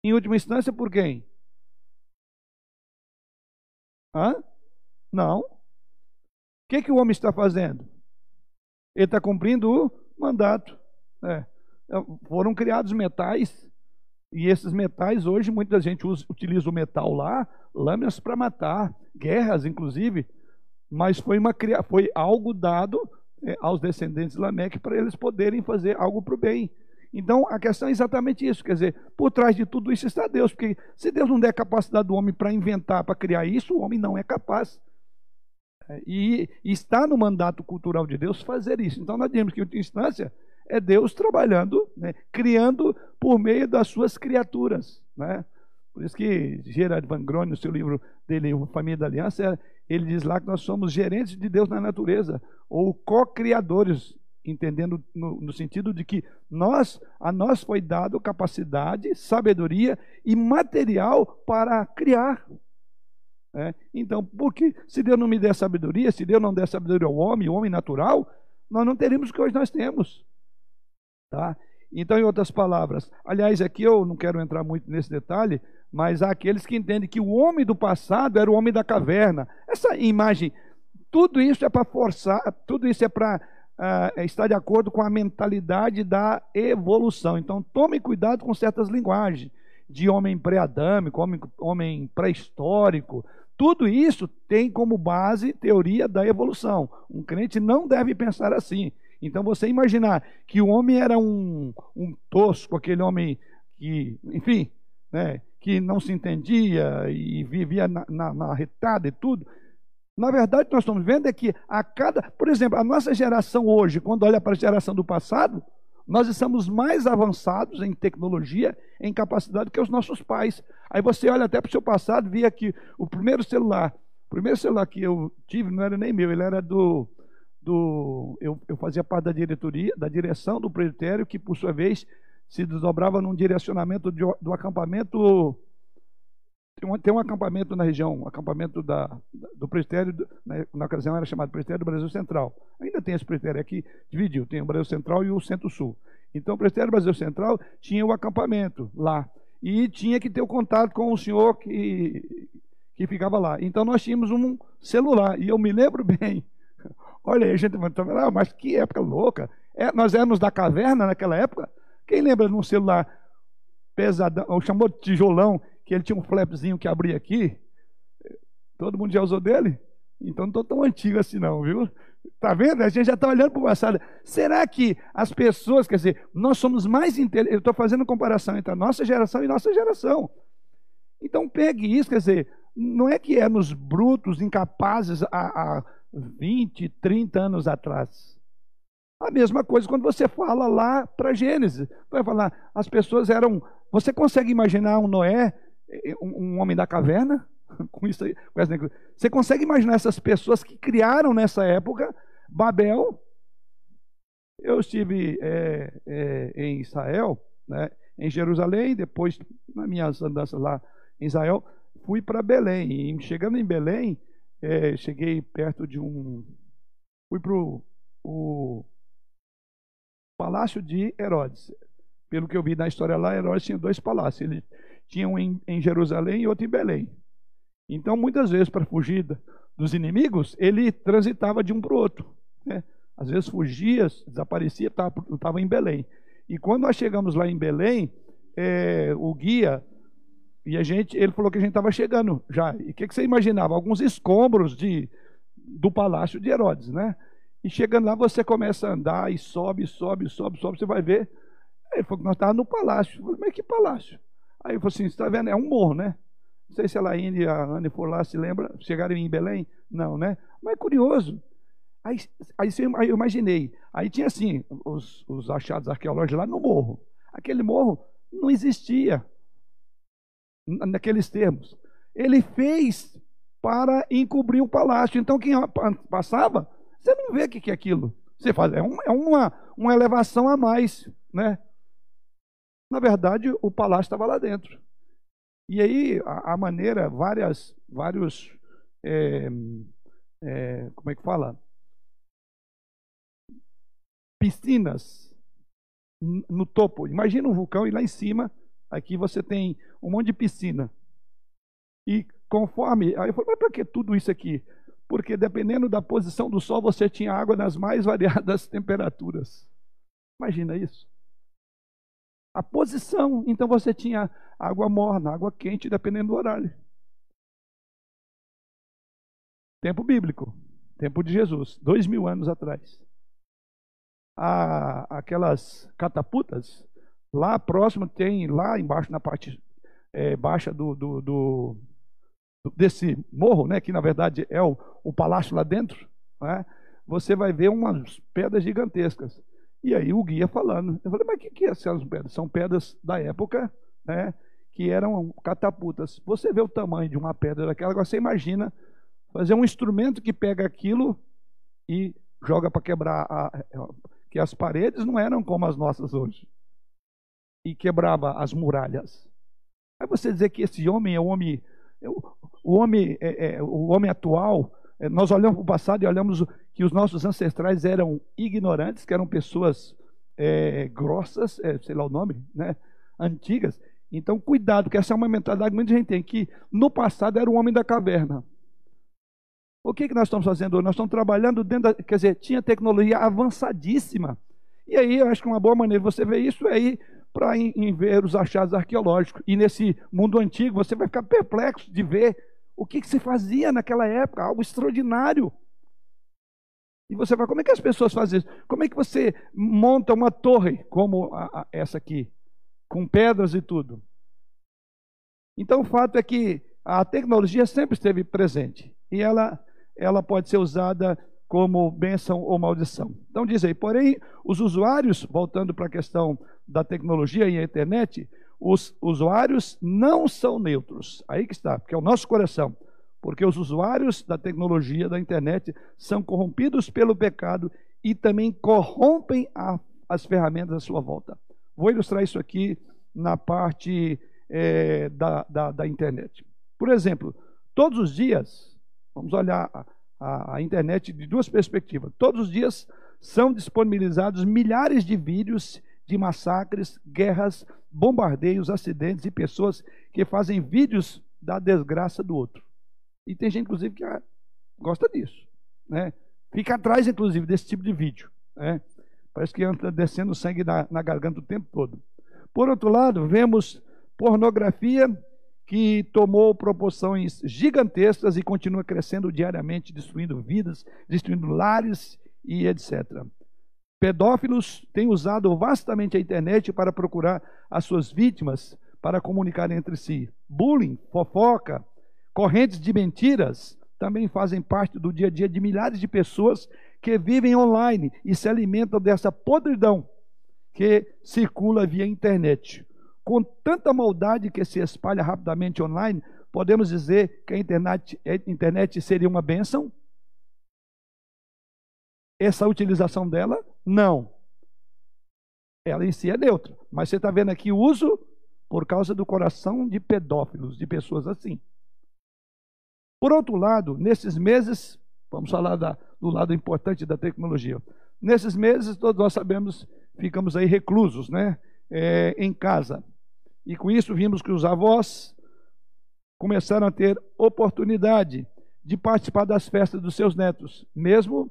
em última instância, por quem? Hã? Não. O que, que o homem está fazendo? Ele está cumprindo o mandato. É. é. Foram criados metais, e esses metais, hoje, muita gente usa, utiliza o metal lá, lâminas para matar, guerras, inclusive, mas foi, uma, foi algo dado é, aos descendentes de Lameque para eles poderem fazer algo para o bem. Então, a questão é exatamente isso, quer dizer, por trás de tudo isso está Deus, porque se Deus não der capacidade do homem para inventar, para criar isso, o homem não é capaz. É, e, está no mandato cultural de Deus fazer isso. Então, nós dizemos que, em última instância, é Deus trabalhando, né, criando por meio das suas criaturas. Né? Por isso que Gerard Van Grone, no seu livro dele, Família da Aliança, ele diz lá que nós somos gerentes de Deus na natureza, ou co-criadores, entendendo no, no, sentido de que nós, a nós foi dado capacidade, sabedoria e material para criar. É? Então, porque se Deus não me der sabedoria, se Deus não der sabedoria ao homem, o homem natural, nós não teríamos o que hoje nós temos. Tá? Então, em outras palavras, aliás, aqui eu não quero entrar muito nesse detalhe, mas há aqueles que entendem que o homem do passado era o homem da caverna. Essa imagem, tudo isso é para forçar, tudo isso é para uh, estar de acordo com a mentalidade da evolução. Então, tome cuidado com certas linguagens de homem pré-adâmico, homem, homem pré-histórico. Tudo isso tem como base teoria da evolução. Um crente não deve pensar assim. Então, você imaginar que o homem era um, um tosco, aquele homem que, enfim, né, que não se entendia e vivia na, na, na retada e tudo. Na verdade, o que nós estamos vendo é que a cada. Por exemplo, a nossa geração hoje, quando olha para a geração do passado, nós estamos mais avançados em tecnologia, em capacidade que os nossos pais. Aí você olha até para o seu passado, via que o primeiro celular, o primeiro celular que eu tive não era nem meu, ele era do. Do eu, eu fazia parte da diretoria, da direção do presbitério, que por sua vez se desdobrava num direcionamento de, do acampamento. Tem um, tem um, acampamento na região, um acampamento da, do presbitério, na, na, ocasião era chamado presbitério do Brasil Central. Ainda tem esse presbitério aqui, dividiu, tem o Brasil Central e o Centro-Sul. Então o presbitério do Brasil Central tinha o acampamento lá. E tinha que ter o contato com o senhor que, que ficava lá. Então nós tínhamos um celular. E eu me lembro bem. Olha aí, a gente vai ah, mas que época louca. É, nós éramos da caverna naquela época. Quem lembra de um celular pesadão, ou chamou de tijolão, que ele tinha um flapzinho que abria aqui? Todo mundo já usou dele? Então não estou tão antigo assim não, viu? Tá vendo? A gente já está olhando para o passado. Será que as pessoas, quer dizer, nós somos mais inteligentes? Eu estou fazendo comparação entre a nossa geração e nossa geração. Então pegue isso, quer dizer, não é que éramos brutos, incapazes há, há 20, 30 anos atrás. A mesma coisa quando você fala lá para Gênesis. Vai falar, as pessoas eram. Você consegue imaginar um Noé, eh, um, homem da caverna? Com isso aí, com essa... Você consegue imaginar essas pessoas que criaram nessa época Babel? Eu estive é, é, em Israel, né, em Jerusalém, depois, nas minhas andanças lá em Israel, fui para Belém. E chegando em Belém, é, cheguei perto de um. Fui para o palácio de Herodes. Pelo que eu vi na história lá, Herodes tinha dois palácios. Ele tinha um em, em Jerusalém e outro em Belém. Então, muitas vezes, para fugir dos inimigos, ele transitava de um para o outro. Né? Às vezes fugia, desaparecia, estava em Belém. E quando nós chegamos lá em Belém, é, o guia e a gente, ele falou que a gente estava chegando já. E o que, que, você imaginava? Alguns escombros de, do palácio de Herodes, né? E chegando lá, você começa a andar e sobe, sobe, sobe, sobe, você vai ver. Ele falou que nós estávamos no palácio. Eu falei, mas que palácio? Aí ele falou assim: você está vendo? É um morro, né? Não sei se a Laine e a Anne for lá, se lembra, chegaram em Belém? Não, né? Mas é curioso. Aí, aí, aí eu imaginei. Aí tinha assim, os, os achados arqueológicos lá no morro. Aquele morro não existia naqueles termos. Ele fez para encobrir o palácio. Então quem passava você não vê o que é aquilo. Você faz, é, um, é uma, uma elevação a mais, né? Na verdade, o palácio estava lá dentro. E aí, a, a maneira, várias, vários, é, é, como é que fala? Piscinas no topo. Imagina um vulcão e lá em cima, aqui você tem um monte de piscina. E conforme, aí eu falei, mas para que tudo isso aqui? porque dependendo da posição do sol, você tinha água nas mais variadas temperaturas. Imagina isso. A posição, então você tinha água morna, água quente, dependendo do horário. Tempo bíblico, tempo de Jesus, dois mil anos atrás. aquelas catapultas, lá próximo tem, lá embaixo, na parte é, baixa do, do, do desse morro, né, que na verdade é o, o palácio lá dentro, né, você vai ver umas pedras gigantescas. E aí o guia falando. Eu falei, mas o que, que é essas pedras? São pedras da época, né, que eram catapultas. Você vê o tamanho de uma pedra daquela, agora você imagina fazer um instrumento que pega aquilo e joga para quebrar a, que as paredes não eram como as nossas hoje. E quebrava as muralhas. Aí você dizer que esse homem é um homem o homem, é, é, o homem atual, é, nós olhamos para o passado e olhamos que os nossos ancestrais eram ignorantes, que eram pessoas é, grossas, é, sei lá o nome, né? antigas. Então, cuidado, que essa é uma mentalidade que muita gente tem, que no passado era o homem da caverna. O que, que nós estamos fazendo hoje? Nós estamos trabalhando dentro da. Quer dizer, tinha tecnologia avançadíssima. E aí, eu acho que uma boa maneira de você ver isso é ir para ver os achados arqueológicos. E nesse mundo antigo, você vai ficar perplexo de ver o que, que se fazia naquela época, algo extraordinário. E você vai, como é que as pessoas fazem isso? Como é que você monta uma torre como a, a, essa aqui, com pedras e tudo? Então, o fato é que a tecnologia sempre esteve presente e ela ela pode ser usada como bênção ou maldição. Então diz aí, porém, os usuários, voltando para a questão da tecnologia e a internet, os usuários não são neutros. Aí que está, porque é o nosso coração. Porque os usuários da tecnologia, da internet, são corrompidos pelo pecado e também corrompem a, as ferramentas à sua volta. Vou ilustrar isso aqui na parte é, da, da, da internet. Por exemplo, todos os dias Vamos olhar a, a, internet de duas perspectivas. Todos os dias são disponibilizados milhares de vídeos de massacres, guerras, bombardeios, acidentes e pessoas que fazem vídeos da desgraça do outro. E tem gente, inclusive, que ah, gosta disso. Né? Fica atrás, inclusive, desse tipo de vídeo. Né? Parece que anda descendo sangue na, na garganta o tempo todo. Por outro lado, vemos pornografia que tomou proporções gigantescas e continua crescendo diariamente, destruindo vidas, destruindo lares e etc. Pedófilos têm usado vastamente a internet para procurar as suas vítimas, para comunicar entre si. Bullying, fofoca, correntes de mentiras também fazem parte do dia a dia de milhares de pessoas que vivem online e se alimentam dessa podridão que circula via internet com tanta maldade que se espalha rapidamente online, podemos dizer que a internet, a internet seria uma bênção? Essa utilização dela? Não. Ela em si é neutra. Mas você está vendo aqui o uso por causa do coração de pedófilos, de pessoas assim. Por outro lado, nesses meses, vamos falar da, do lado importante da tecnologia. Nesses meses, todos nós sabemos, ficamos aí reclusos, né? É, em casa. E com isso vimos que os avós começaram a ter oportunidade de participar das festas dos seus netos, mesmo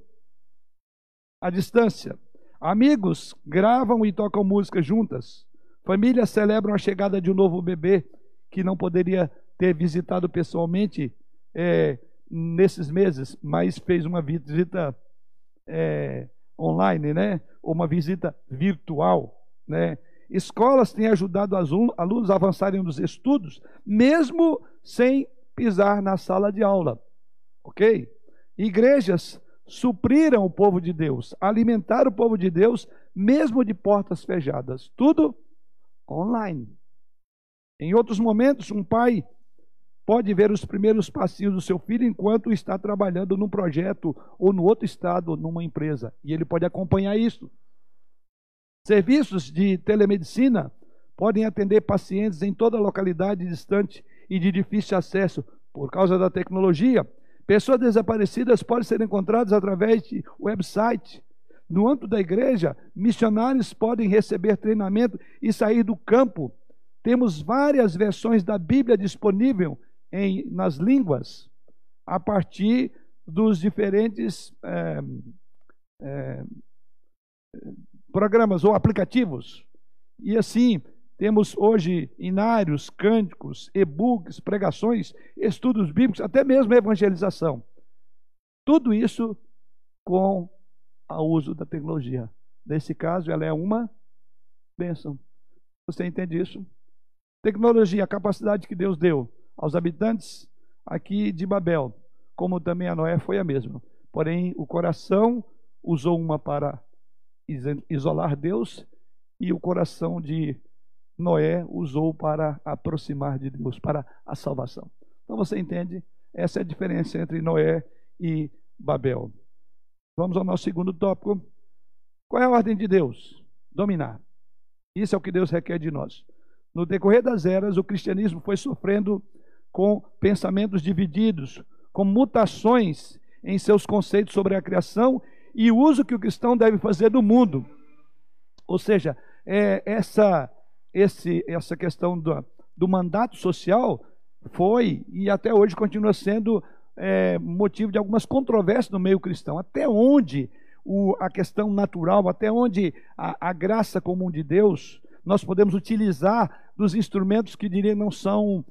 à distância. Amigos gravam e tocam música juntas. Famílias celebram a chegada de um novo bebê que não poderia ter visitado pessoalmente é, nesses meses, mas fez uma visita é, online, né? Ou uma visita virtual, né? Escolas têm ajudado os alunos a avançarem nos estudos, mesmo sem pisar na sala de aula. Ok? Igrejas supriram o povo de Deus, alimentaram o povo de Deus, mesmo de portas fechadas. Tudo online. Em outros momentos, um pai pode ver os primeiros passinhos do seu filho enquanto está trabalhando num projeto ou no outro estado, numa empresa. E ele pode acompanhar isso. Serviços de telemedicina podem atender pacientes em toda localidade distante e de difícil acesso por causa da tecnologia. Pessoas desaparecidas podem ser encontradas através de website. No âmbito da igreja, missionários podem receber treinamento e sair do campo. Temos várias versões da Bíblia disponível em, nas línguas, a partir dos diferentes é, é, programas ou aplicativos. E assim, temos hoje inários, cânticos, e-books, pregações, estudos bíblicos, até mesmo evangelização. Tudo isso com o uso da tecnologia. Nesse caso, ela é uma bênção. Você entende isso? Tecnologia, a capacidade que Deus deu aos habitantes aqui de Babel, como também a Noé, foi a mesma. Porém, o coração usou uma para isolar Deus e o coração de Noé usou para aproximar de Deus, para a salvação. Então você entende? Essa é a diferença entre Noé e Babel. Vamos ao nosso segundo tópico. Qual é a ordem de Deus? Dominar. Isso é o que Deus requer de nós. No decorrer das eras, o cristianismo foi sofrendo com pensamentos divididos, com mutações em seus conceitos sobre a criação e o uso que o cristão deve fazer do mundo. Ou seja, é, essa, esse, essa questão do, do mandato social foi e até hoje continua sendo é, motivo de algumas controvérsias no meio cristão. Até onde o, a questão natural, até onde a, a, graça comum de Deus nós podemos utilizar dos instrumentos que diria não são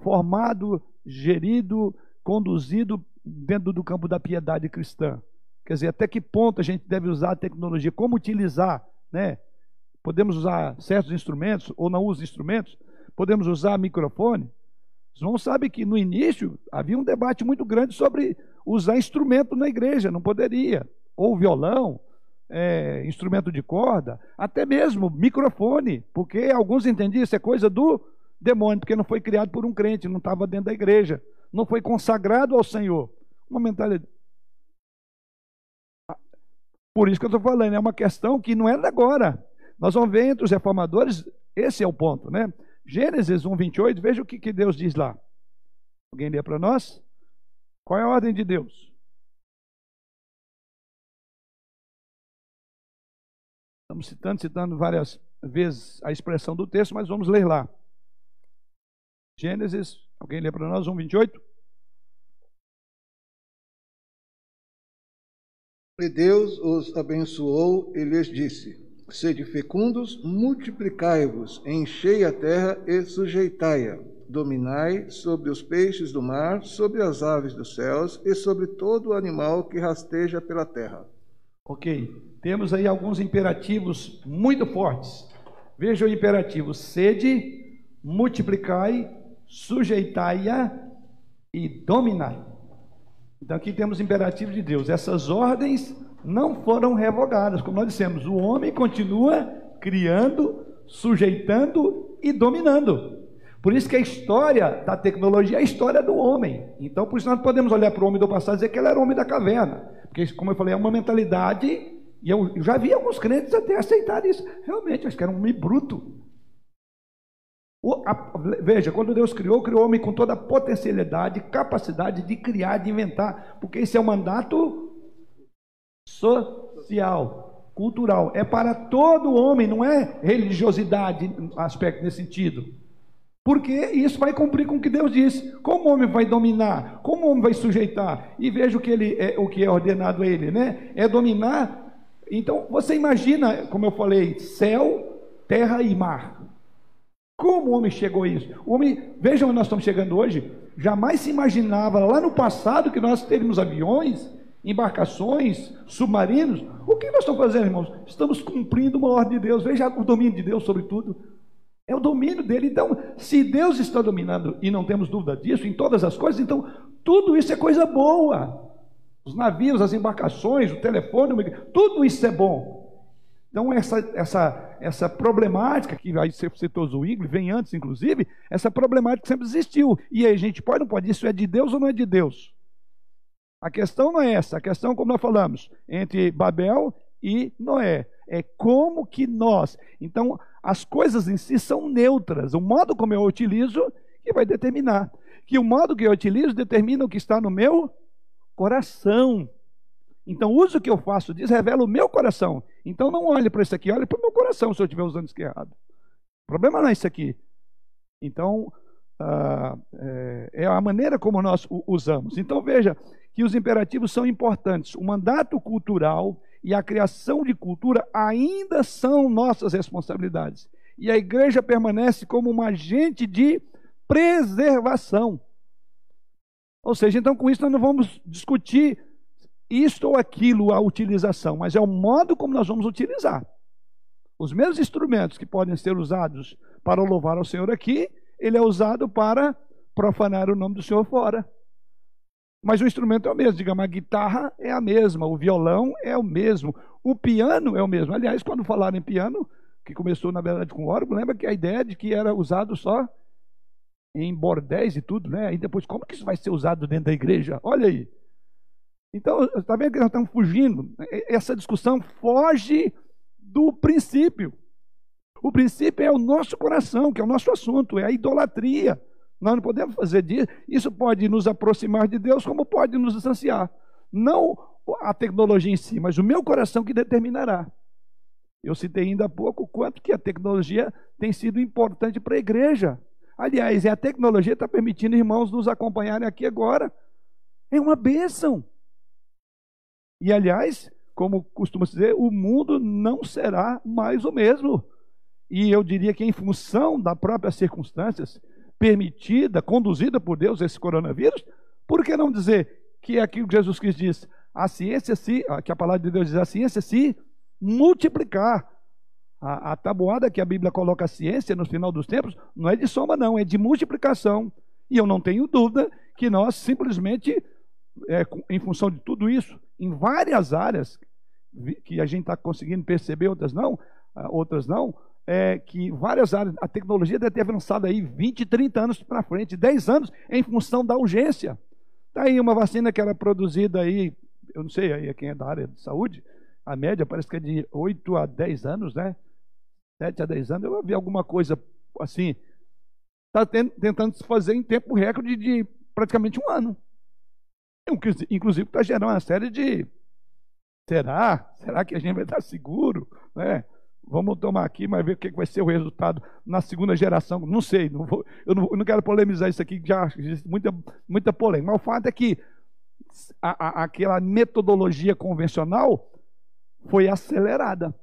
formado, gerido, conduzido dentro do campo da piedade cristã. Quer dizer, até que ponto a gente deve usar a tecnologia, como utilizar, né? Podemos usar certos instrumentos ou não usa instrumentos? Podemos usar microfone? Os irmãos sabem que no início havia um debate muito grande sobre usar instrumento na igreja, não poderia. Ou violão, é, instrumento de corda, até mesmo microfone, porque alguns entendiam isso é coisa do demônio, porque não foi criado por um crente, não estava dentro da igreja, não foi consagrado ao Senhor. Uma mentalidade. Por isso que eu estou falando, é uma questão que não é de agora. Nós vamos ver entre os reformadores, esse é o ponto, né? Gênesis 1, 28, veja o que, que Deus diz lá. Alguém lê para nós? Qual é a ordem de Deus? Estamos citando, citando várias vezes a expressão do texto, mas vamos ler lá. Gênesis, alguém lê para nós, 1, 28? E Deus os abençoou e lhes disse: Sede fecundos, multiplicai-vos, enchei a terra e sujeitai-a. Dominai sobre os peixes do mar, sobre as aves dos céus e sobre todo o animal que rasteja pela terra. Ok, temos aí alguns imperativos muito fortes. Veja o imperativo: sede, multiplicai, sujeitai-a e dominai. Então aqui temos o imperativo de Deus. Essas ordens não foram revogadas. Como nós dissemos, o homem continua criando, sujeitando e dominando. Por isso que a história da tecnologia é a história do homem. Então, por isso nós podemos olhar para o homem do passado e dizer que ele era homem da caverna. Porque, como eu falei, é uma mentalidade, e eu já vi alguns crentes até aceitar isso. Realmente, acho que era um homem bruto. O, a, veja, quando Deus criou, criou o homem com toda a potencialidade, capacidade de criar, de inventar, porque esse é o mandato social, cultural. É para todo homem, não é religiosidade, aspecto nesse sentido. Porque isso vai cumprir com o que Deus disse. Como o homem vai dominar? Como o homem vai sujeitar? E veja o que, ele é, o que é ordenado a ele, né? É dominar. Então, você imagina, como eu falei, céu, terra e mar. Como o homem chegou a isso? O homem, vejam onde nós estamos chegando hoje. Jamais se imaginava lá no passado que nós teríamos aviões, embarcações, submarinos. O que nós estamos fazendo, irmãos? Estamos cumprindo uma ordem de Deus. Veja o domínio de Deus sobre tudo. É o domínio dele. Então, se Deus está dominando, e não temos dúvida disso, em todas as coisas, então tudo isso é coisa boa. Os navios, as embarcações, o telefone, tudo isso é bom. Então, essa, essa, essa problemática, que aí você citou Igor, vem antes, inclusive, essa problemática sempre existiu. E aí a gente pode, não pode, isso é de Deus ou não é de Deus? A questão não é essa, a questão, como nós falamos, entre Babel e Noé. É como que nós. Então, as coisas em si são neutras. O modo como eu utilizo que vai determinar. Que o modo que eu utilizo determina o que está no meu coração. Então, o uso que eu faço disso revela o meu coração. Então, não olhe para isso aqui, olhe para o meu coração se eu estiver usando isso aqui errado. O problema não é isso aqui. Então, uh, é, é a maneira como nós usamos. Então, veja, que os imperativos são importantes. O mandato cultural e a criação de cultura ainda são nossas responsabilidades. E a igreja permanece como um agente de preservação. Ou seja, então com isso nós não vamos discutir isto ou aquilo, a utilização, mas é o modo como nós vamos utilizar. Os mesmos instrumentos que podem ser usados para louvar ao Senhor aqui, ele é usado para profanar o nome do Senhor fora. Mas o instrumento é o mesmo, digamos, a guitarra é a mesma, o violão é o mesmo, o piano é o mesmo. Aliás, quando falaram em piano, que começou na verdade com órgão, lembra que a ideia de que era usado só em bordéis e tudo, né? Aí depois, como que isso vai ser usado dentro da igreja? Olha aí. Então, está vendo que nós estamos fugindo? Essa discussão foge do princípio. O princípio é o nosso coração, que é o nosso assunto, é a idolatria. Nós não podemos fazer disso. Isso pode nos aproximar de Deus, como pode nos distanciar. Não a tecnologia em si, mas o meu coração que determinará. Eu citei ainda há pouco quanto que a tecnologia tem sido importante para a igreja. Aliás, é a tecnologia está permitindo irmãos nos acompanharem aqui agora. É uma bênção. E aliás, como costuma dizer, o mundo não será mais o mesmo. E eu diria que em função das próprias circunstâncias permitida, conduzida por Deus esse coronavírus, por que não dizer que é aquilo que Jesus Cristo diz, a ciência se, que a palavra de Deus diz, a ciência se multiplicar. A, a tabuada que a Bíblia coloca a ciência no final dos tempos não é de soma, não, é de multiplicação. E eu não tenho dúvida que nós simplesmente, é, em função de tudo isso, em várias áreas que a gente está conseguindo perceber, outras não, ah, outras não, é que várias áreas, a tecnologia deve ter avançado aí 20, 30 anos para frente, 10 anos em função da urgência. Está aí uma vacina que era produzida aí, eu não sei aí quem é da área de saúde, a média parece que é de 8 a 10 anos, né? 7 a 10 anos, eu vi alguma coisa assim, está tentando se fazer em tempo recorde de praticamente um ano. Inclusive está gerando uma série de será? Será que a gente vai estar seguro? Né? Vamos tomar aqui, mas ver o que vai ser o resultado na segunda geração. Não sei, não vou, eu, não, eu, não, quero polemizar isso aqui, já existe muita, muita polêmica. Mas o fato é que a, a, aquela metodologia convencional foi acelerada.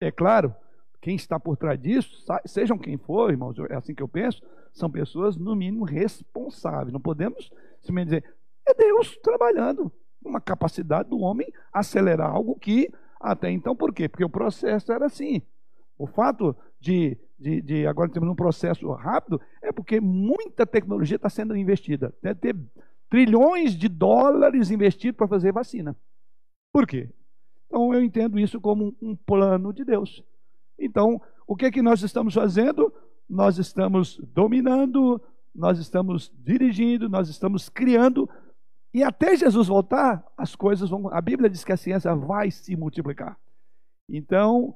É claro, quem está por trás disso, sejam quem for, irmãos, é assim que eu penso, são pessoas, no mínimo, responsáveis. Não podemos simplesmente dizer, é Deus trabalhando, uma capacidade do homem acelerar algo que até então, por quê? Porque o processo era assim. O fato de, de, de agora temos um processo rápido é porque muita tecnologia está sendo investida. Deve ter trilhões de dólares investidos para fazer vacina. Por quê? Então eu entendo isso como um plano de Deus. Então, o que é que nós estamos fazendo? Nós estamos dominando, nós estamos dirigindo, nós estamos criando, e até Jesus voltar, as coisas vão. A Bíblia diz que a ciência vai se multiplicar. Então,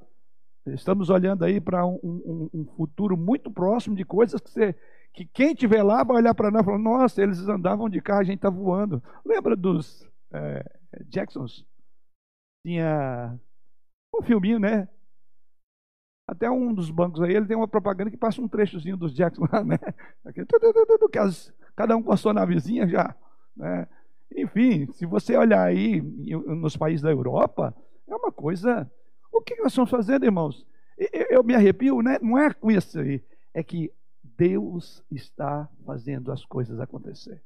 estamos olhando aí para um, um, um, futuro muito próximo de coisas que, você, que quem estiver lá vai olhar para nós e falar: nossa, eles andavam de carro, a gente está voando. Lembra dos é, Jacksons? tinha um filminho, né? Até um dos bancos aí, ele tem uma propaganda que passa um trechozinho dos Jacksons lá, né? Cada um com a sua navezinha já, né? Enfim, se você olhar aí nos países da Europa, é uma coisa. O que nós estamos fazendo, irmãos? Eu, eu me arrepio, né? não é com isso aí, é que Deus está fazendo as coisas acontecer.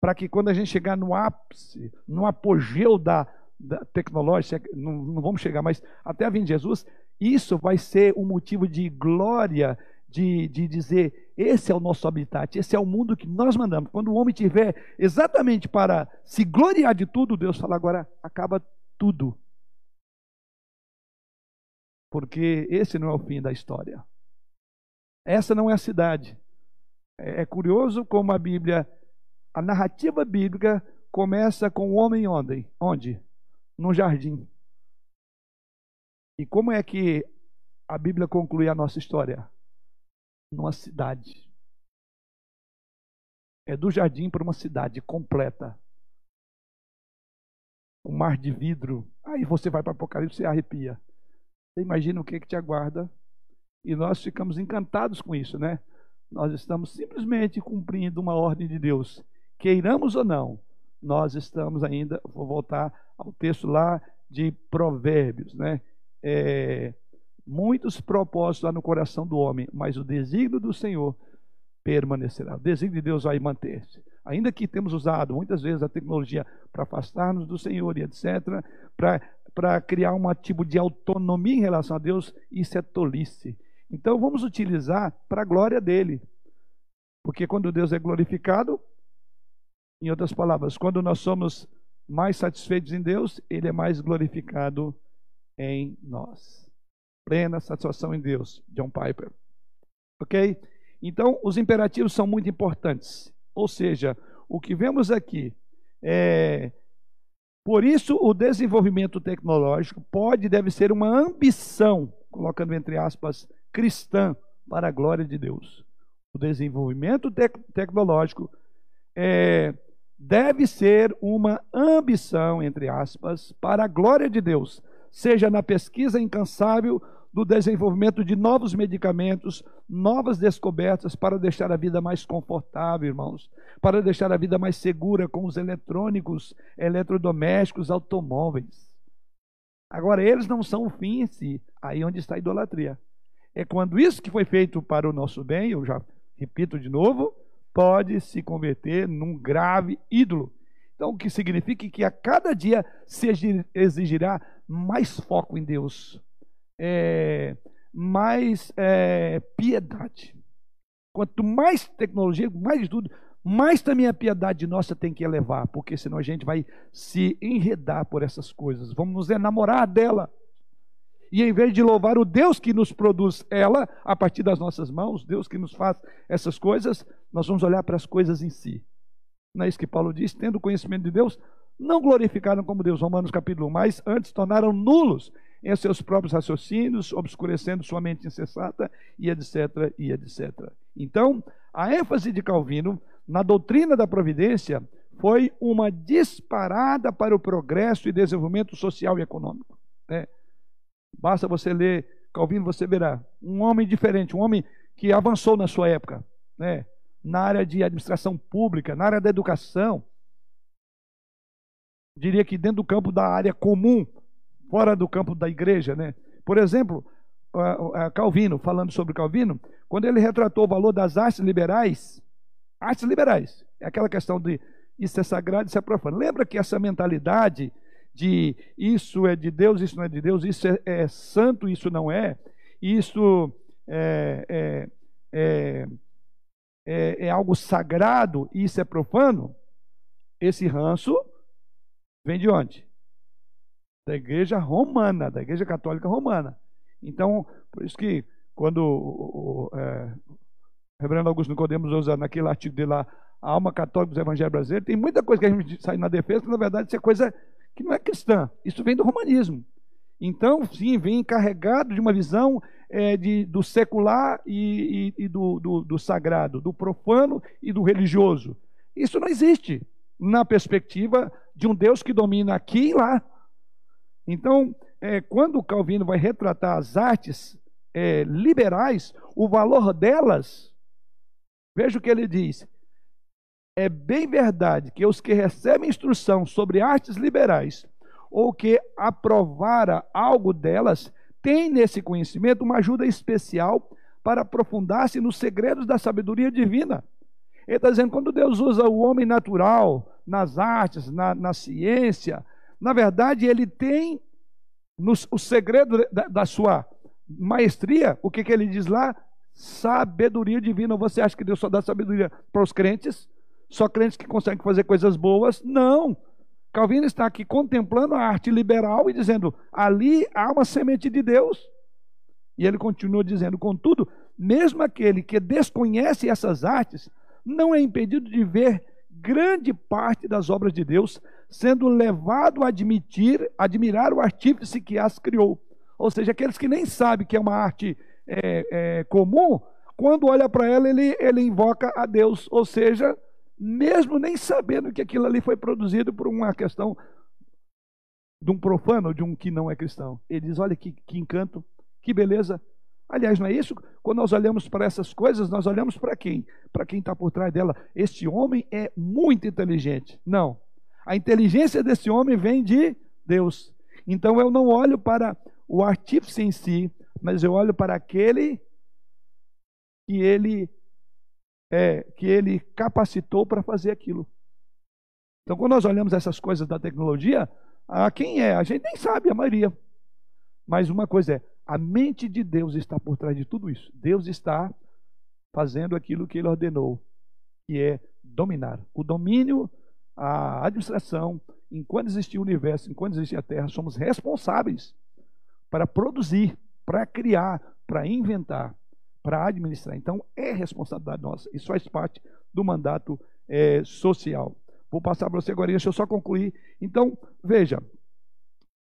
Para que quando a gente chegar no ápice, no apogeu da, da tecnológica, não, não vamos chegar mais até a vinda de Jesus, isso vai ser um motivo de glória, de, de dizer: esse é o nosso habitat, esse é o mundo que nós mandamos. Quando o homem tiver exatamente para se gloriar de tudo, Deus fala: agora acaba tudo. Porque esse não é o fim da história. Essa não é a cidade. É, é curioso como a Bíblia, a narrativa bíblica começa com o homem onde? Onde? no jardim. E como é que a Bíblia conclui a nossa história? Numa cidade. É do jardim para uma cidade completa. Um mar de vidro. Aí você vai para Apocalipse e arrepia. Você imagina o que, que te aguarda. E nós ficamos encantados com isso, né? Nós estamos simplesmente cumprindo uma ordem de Deus. Queiramos ou não, nós estamos ainda, vou voltar ao texto lá de Provérbios, né? É, muitos propósitos lá no coração do homem, mas o desígnio do Senhor permanecerá. O desígnio de Deus vai manter-se. Ainda que temos usado muitas vezes a tecnologia para afastar-nos do Senhor e etc., para criar um tipo de autonomia em relação a Deus, isso é tolice. Então vamos utilizar para a glória dele. Porque quando Deus é glorificado, em outras palavras, quando nós somos mais satisfeitos em Deus, Ele é mais glorificado em nós. Plena satisfação em Deus, John Piper. Ok? Então, os imperativos são muito importantes. Ou seja, o que vemos aqui é. Por isso, o desenvolvimento tecnológico pode e deve ser uma ambição, colocando entre aspas, cristã, para a glória de Deus. O desenvolvimento tec tecnológico é, deve ser uma ambição, entre aspas, para a glória de Deus, seja na pesquisa incansável do desenvolvimento de novos medicamentos, novas descobertas para deixar a vida mais confortável, irmãos, para deixar a vida mais segura com os eletrônicos, eletrodomésticos, automóveis. Agora, eles não são o fim em si, aí onde está a idolatria. É quando isso que foi feito para o nosso bem, eu já repito de novo, pode se converter num grave ídolo. Então, o que significa que a cada dia se exigirá mais foco em Deus, é, mais é, piedade. Quanto mais tecnologia, mais estudo, mais também a piedade nossa tem que elevar, porque senão a gente vai se enredar por essas coisas. Vamos nos enamorar dela. E em vez de louvar o Deus que nos produz ela, a partir das nossas mãos, Deus que nos faz essas coisas, nós vamos olhar para as coisas em si. Não é isso que Paulo diz? Tendo conhecimento de Deus, não glorificaram como Deus, Romanos capítulo 1, mas antes tornaram nulos em seus próprios raciocínios, obscurecendo sua mente insensata, e etc, e etc. Então, a ênfase de Calvino na doutrina da providência foi uma disparada para o progresso e desenvolvimento social e econômico. Né? Basta você ler Calvino, você verá um homem diferente, um homem que avançou na sua época, né? na área de administração pública, na área da educação. Diria que dentro do campo da área comum, fora do campo da igreja, né? Por exemplo, Calvino, falando sobre Calvino, quando ele retratou o valor das artes liberais, artes liberais, é aquela questão de isso é sagrado, isso é profano. Lembra que essa mentalidade de isso é de Deus, isso não é de Deus, isso é, é santo, isso não é, isso é, é, é, é, é algo sagrado, isso é profano, esse ranço vem de onde? Da igreja romana, da igreja católica romana. Então, por isso que quando o, o, é, o reverendo Augusto Nicodemos usa naquele artigo dele lá, a alma católica dos evangelhos brasileiros, tem muita coisa que a gente sai na defesa, que na verdade isso é coisa que não é cristã. Isso vem do romanismo. Então, sim, vem carregado de uma visão é, de, do secular e, e, e do, do, do sagrado, do profano e do religioso. Isso não existe na perspectiva de um Deus que domina aqui e lá. Então, é, quando Calvino vai retratar as artes é, liberais, o valor delas, veja o que ele diz: é bem verdade que os que recebem instrução sobre artes liberais ou que aprovara algo delas têm nesse conhecimento uma ajuda especial para aprofundar-se nos segredos da sabedoria divina. Ele está dizendo, quando Deus usa o homem natural nas artes, na, na ciência, na verdade ele tem nos, o segredo da, da sua maestria, o que, que ele diz lá? Sabedoria divina. Você acha que Deus só dá sabedoria para os crentes? Só crentes que conseguem fazer coisas boas? Não. Calvino está aqui contemplando a arte liberal e dizendo: ali há uma semente de Deus. E ele continua dizendo: contudo, mesmo aquele que desconhece essas artes, não é impedido de ver grande parte das obras de Deus, sendo levado a admitir, admirar o artífice que as criou. Ou seja, aqueles que nem sabem que é uma arte é, é, comum, quando olha para ela, ele, ele invoca a Deus. Ou seja, mesmo nem sabendo que aquilo ali foi produzido por uma questão de um profano, de um que não é cristão. Ele diz: olha que, que encanto, que beleza. Aliás, não é isso? Quando nós olhamos para essas coisas, nós olhamos para quem? Para quem está por trás dela. Este homem é muito inteligente. Não. A inteligência desse homem vem de Deus. Então eu não olho para o artífice em si, mas eu olho para aquele que ele é, que ele capacitou para fazer aquilo. Então, quando nós olhamos essas coisas da tecnologia, a quem é? A gente nem sabe, a maioria. Mas uma coisa é, a mente de Deus está por trás de tudo isso. Deus está fazendo aquilo que ele ordenou, que é dominar. O domínio, a administração, enquanto existir o universo, enquanto existir a Terra, somos responsáveis para produzir, para criar, para inventar para administrar. Então, é responsabilidade nossa. Isso faz parte do mandato é, social. Vou passar para você agora, deixa eu só concluir. Então, veja,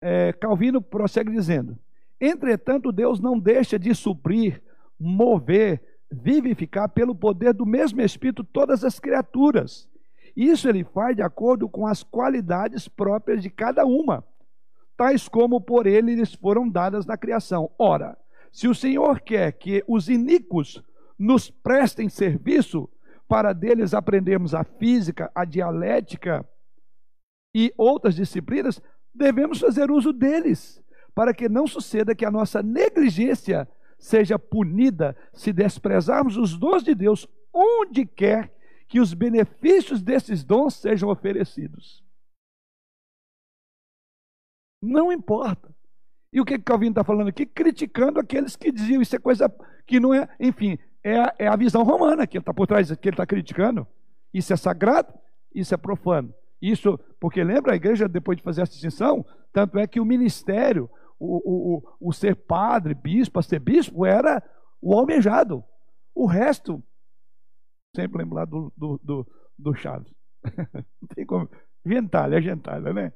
é, Calvino prossegue dizendo: Entretanto, Deus não deixa de suprir, mover, vivificar pelo poder do mesmo Espírito todas as criaturas. Isso ele faz de acordo com as qualidades próprias de cada uma, tais como por ele lhes foram dadas na criação. Ora, se o Senhor quer que os iníquos nos prestem serviço, para deles aprendermos a física, a dialética e outras disciplinas, devemos fazer uso deles, para que não suceda que a nossa negligência seja punida se desprezarmos os dons de Deus onde quer que os benefícios desses dons sejam oferecidos. Não importa. E o que, que Calvino está falando aqui? Criticando aqueles que diziam isso é coisa que não é, enfim, é a, é a visão romana que ele está por trás, que ele está criticando. Isso é sagrado, isso é profano. Isso, porque lembra a igreja, depois de fazer a distinção, tanto é que o ministério, o, o, o, ser padre, bispo, ser bispo, era o almejado. O resto, sempre lembro lá do, do, do, do Chaves. Não tem como. Gentalha, gentalha, né?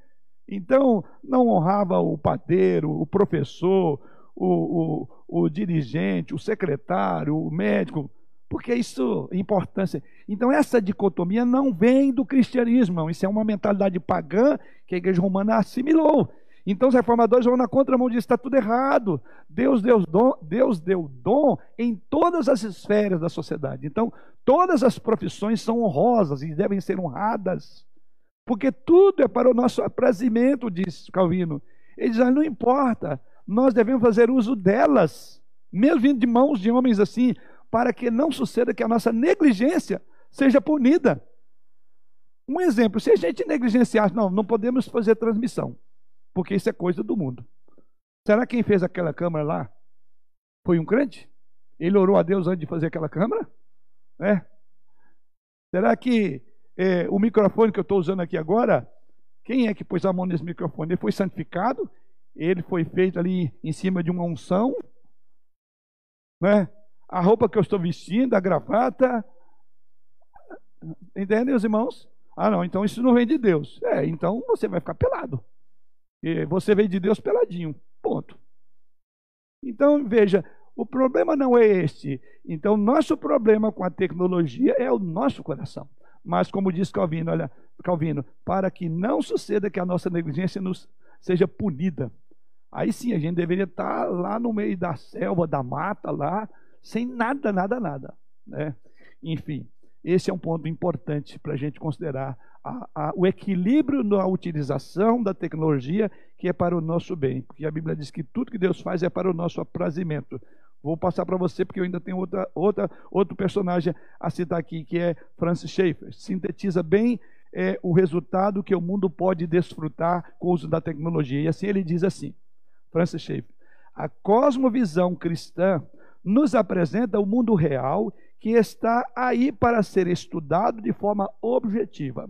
Então, não honrava o padeiro, o professor, o, o, o dirigente, o secretário, o médico, porque isso é importância. Então, essa dicotomia não vem do cristianismo, isso é uma mentalidade pagã que a igreja romana assimilou. Então, os reformadores vão na contramão disso, está tudo errado. Deus deu, dom, Deus deu dom em todas as esferas da sociedade. Então, todas as profissões são honrosas e devem ser honradas, porque tudo é para o nosso aprazimento, diz Calvino. Ele diz: ah, não importa, nós devemos fazer uso delas, mesmo vindo de mãos de homens assim, para que não suceda que a nossa negligência seja punida. Um exemplo, se a gente negligenciar, não, não podemos fazer transmissão, porque isso é coisa do mundo. Será que quem fez aquela câmara lá foi um crente? Ele orou a Deus antes de fazer aquela câmara? É. Será que é, o microfone que eu estou usando aqui agora, quem é que pôs a mão nesse microfone? Ele foi santificado ele foi feito ali em cima de uma unção, né? A roupa que eu estou vestindo, a gravata, entendem os irmãos? Ah, não, então isso não vem de Deus. É, então você vai ficar pelado. Você veio de Deus peladinho. Ponto. Então, veja, o problema não é este. Então, nosso problema com a tecnologia é o nosso coração. Mas, como diz Calvino, olha, Calvino, para que não suceda que a nossa negligência nos seja punida. Aí sim, a gente deveria estar lá no meio da selva, da mata, lá, sem nada, nada, nada. Né? Enfim, esse é um ponto importante para a gente considerar a, a, o equilíbrio na utilização da tecnologia que é para o nosso bem, porque a Bíblia diz que tudo que Deus faz é para o nosso aprazimento. Vou passar para você porque eu ainda tenho outra, outra, outro personagem a citar aqui, que é Francis Schaeffer. Sintetiza bem é, o resultado que o mundo pode desfrutar com o uso da tecnologia. E assim ele diz assim: Francis Schaeffer. A cosmovisão cristã nos apresenta o mundo real que está aí para ser estudado de forma objetiva.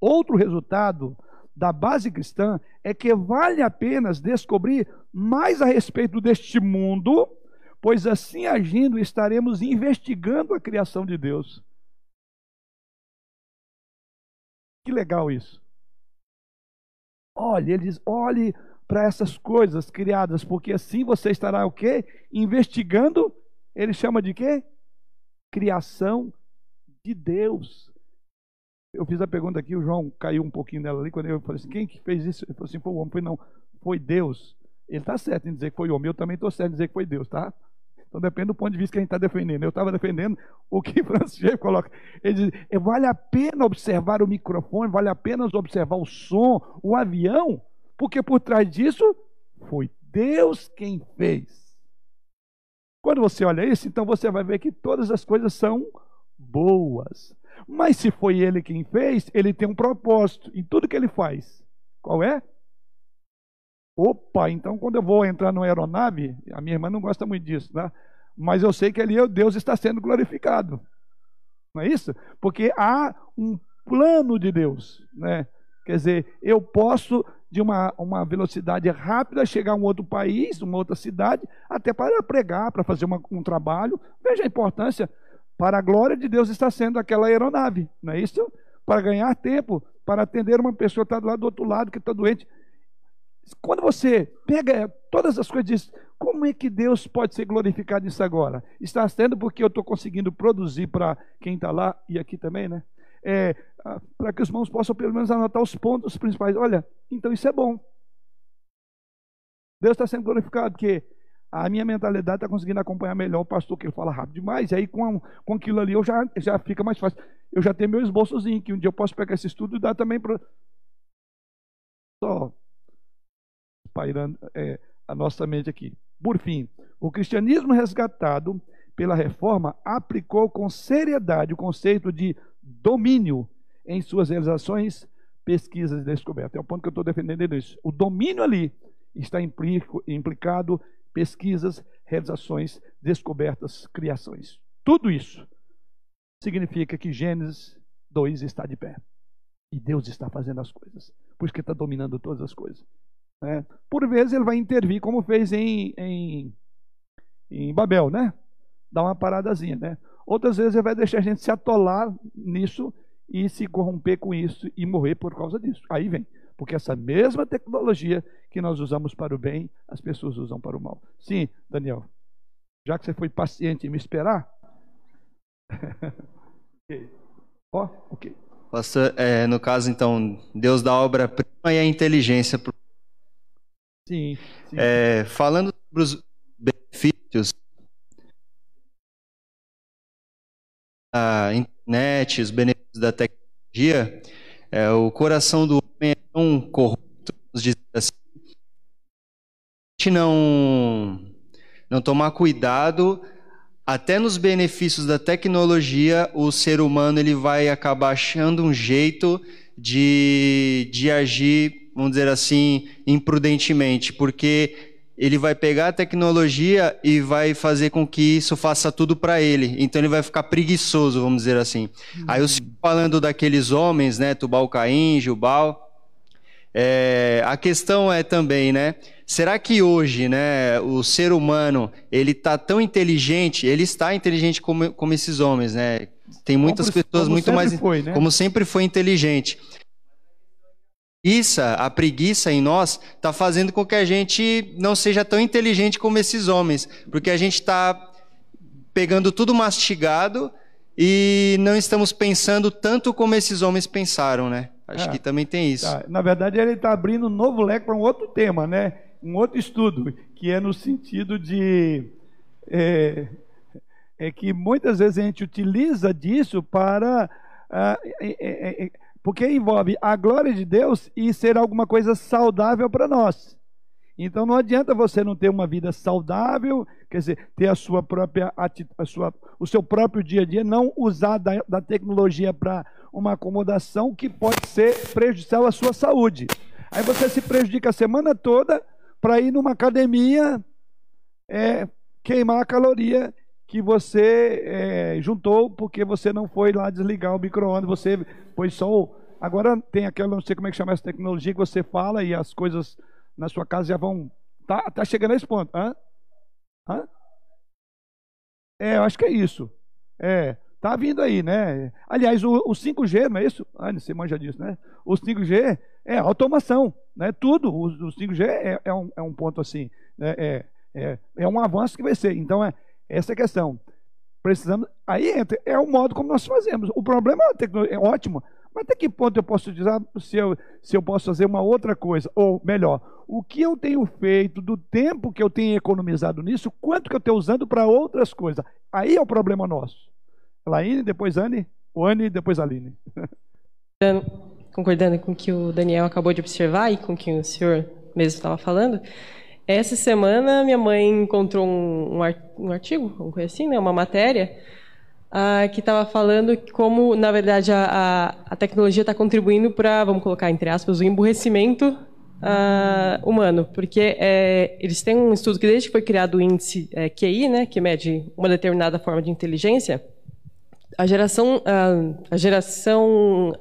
Outro resultado da base cristã é que vale a pena descobrir mais a respeito deste mundo, pois assim agindo estaremos investigando a criação de Deus. Que legal isso. Olhe, ele diz: olhe para essas coisas criadas, porque assim você estará o quê? Investigando, ele chama de quê? Criação de Deus. Eu fiz a pergunta aqui, o João caiu um pouquinho nela ali, quando eu falei assim, quem que fez isso? Ele falou assim, foi o homem. Falei, não, foi Deus. Ele está certo em dizer que foi o homem, eu também estou certo em dizer que foi Deus, tá? Então depende do ponto de vista que a gente está defendendo. Eu estava defendendo o que Francis coloca. Ele diz, é, vale a pena observar o microfone, vale a pena observar o som, o avião, porque por trás disso foi Deus quem fez. Quando você olha isso, então você vai ver que todas as coisas são boas. Mas se foi ele quem fez, ele tem um propósito em tudo que ele faz. Qual é? Opa, então quando eu vou entrar numa aeronave, a minha irmã não gosta muito disso, né? Mas eu sei que ali Deus está sendo glorificado. Não é isso? Porque há um plano de Deus, né? Quer dizer, eu posso de uma, uma velocidade rápida, chegar a um outro país, uma outra cidade, até para pregar, para fazer uma, um trabalho. Veja a importância. Para a glória de Deus está sendo aquela aeronave, não é isso? Para ganhar tempo, para atender uma pessoa que está do lado do outro lado, que está doente. Quando você pega todas as coisas, diz, como é que Deus pode ser glorificado nisso agora? Está sendo porque eu estou conseguindo produzir para quem está lá e aqui também, né? É, para que os irmãos possam pelo menos anotar os pontos principais. Olha, então isso é bom. Deus está sendo glorificado, porque a minha mentalidade está conseguindo acompanhar melhor o pastor, que ele fala rápido demais, aí com, com aquilo ali eu já, já fica mais fácil. Eu já tenho meu esboçozinho, que um dia eu posso pegar esse estudo e dar também para. Só pairando é, a nossa mente aqui. Por fim, o cristianismo resgatado pela reforma aplicou com seriedade o conceito de domínio em suas realizações, pesquisas e descobertas. É o ponto que eu estou defendendo isso. O domínio ali está implicado pesquisas, realizações, descobertas, criações. Tudo isso significa que Gênesis 2 está de pé. E Deus está fazendo as coisas, porque está dominando todas as coisas. Né? Por vezes ele vai intervir, como fez em, em, em Babel, né? Dá uma paradazinha, né? Outras vezes ele vai deixar a gente se atolar nisso e se corromper com isso e morrer por causa disso. Aí vem. Porque essa mesma tecnologia que nós usamos para o bem, as pessoas usam para o mal. Sim, Daniel. Já que você foi paciente em me esperar. ok. Ó, oh, ok. Pastor, é, no caso, então, Deus dá a obra-prima e a inteligência. Pro... Sim. sim. É, falando sobre os benefícios da internet, os benefícios da tecnologia, é, o coração do homem é tão corrupto, vamos dizer assim, não, não tomar cuidado, até nos benefícios da tecnologia, o ser humano ele vai acabar achando um jeito de, de agir, vamos dizer assim, imprudentemente, porque ele vai pegar a tecnologia e vai fazer com que isso faça tudo para ele. Então ele vai ficar preguiçoso, vamos dizer assim. Uhum. Aí eu falando daqueles homens, né, Tubal Caim, Jubal, é, a questão é também, né, será que hoje, né, o ser humano, ele está tão inteligente, ele está inteligente como, como esses homens, né? Tem muitas como, pessoas como muito mais, foi, né? como sempre foi inteligente preguiça, a preguiça em nós está fazendo com que a gente não seja tão inteligente como esses homens, porque a gente está pegando tudo mastigado e não estamos pensando tanto como esses homens pensaram, né? Acho é, que também tem isso. Tá. Na verdade, ele está abrindo um novo leque para um outro tema, né? Um outro estudo, que é no sentido de é, é que muitas vezes a gente utiliza disso para ah, é, é, porque envolve a glória de Deus e ser alguma coisa saudável para nós. Então não adianta você não ter uma vida saudável, quer dizer, ter a sua própria a sua, o seu próprio dia a dia, não usar da, da tecnologia para uma acomodação que pode ser prejudicial à sua saúde. Aí você se prejudica a semana toda para ir numa academia é, queimar a caloria que você é, juntou porque você não foi lá desligar o micro-ondas, você pôs só. Agora tem aquela, não sei como é que chama essa tecnologia, que você fala e as coisas na sua casa já vão... Tá, tá chegando a esse ponto. Hã? Hã? É, eu acho que é isso. É, tá vindo aí, né? Aliás, o, o 5G, não é isso? Anne, você manja disso, né? O 5G é automação, né? Tudo, o, o 5G é, é, um, é um ponto assim, né? é, é, é um avanço que vai ser. Então, é, essa é a questão. Precisamos. Aí entra, é o modo como nós fazemos. O problema é tecnologia, é ótimo, mas até que ponto eu posso dizer se eu, se eu posso fazer uma outra coisa? Ou melhor, o que eu tenho feito, do tempo que eu tenho economizado nisso, quanto que eu estou usando para outras coisas? Aí é o problema nosso. Laine, depois Anne, o Anne, depois Aline. Concordando com o que o Daniel acabou de observar e com o que o senhor mesmo estava falando, essa semana, minha mãe encontrou um, um artigo, coisa assim, né, uma matéria, uh, que estava falando como, na verdade, a, a tecnologia está contribuindo para, vamos colocar entre aspas, o emburrecimento uh, humano. Porque é, eles têm um estudo que, desde que foi criado o índice é, QI, né, que mede uma determinada forma de inteligência, a geração, a, a geração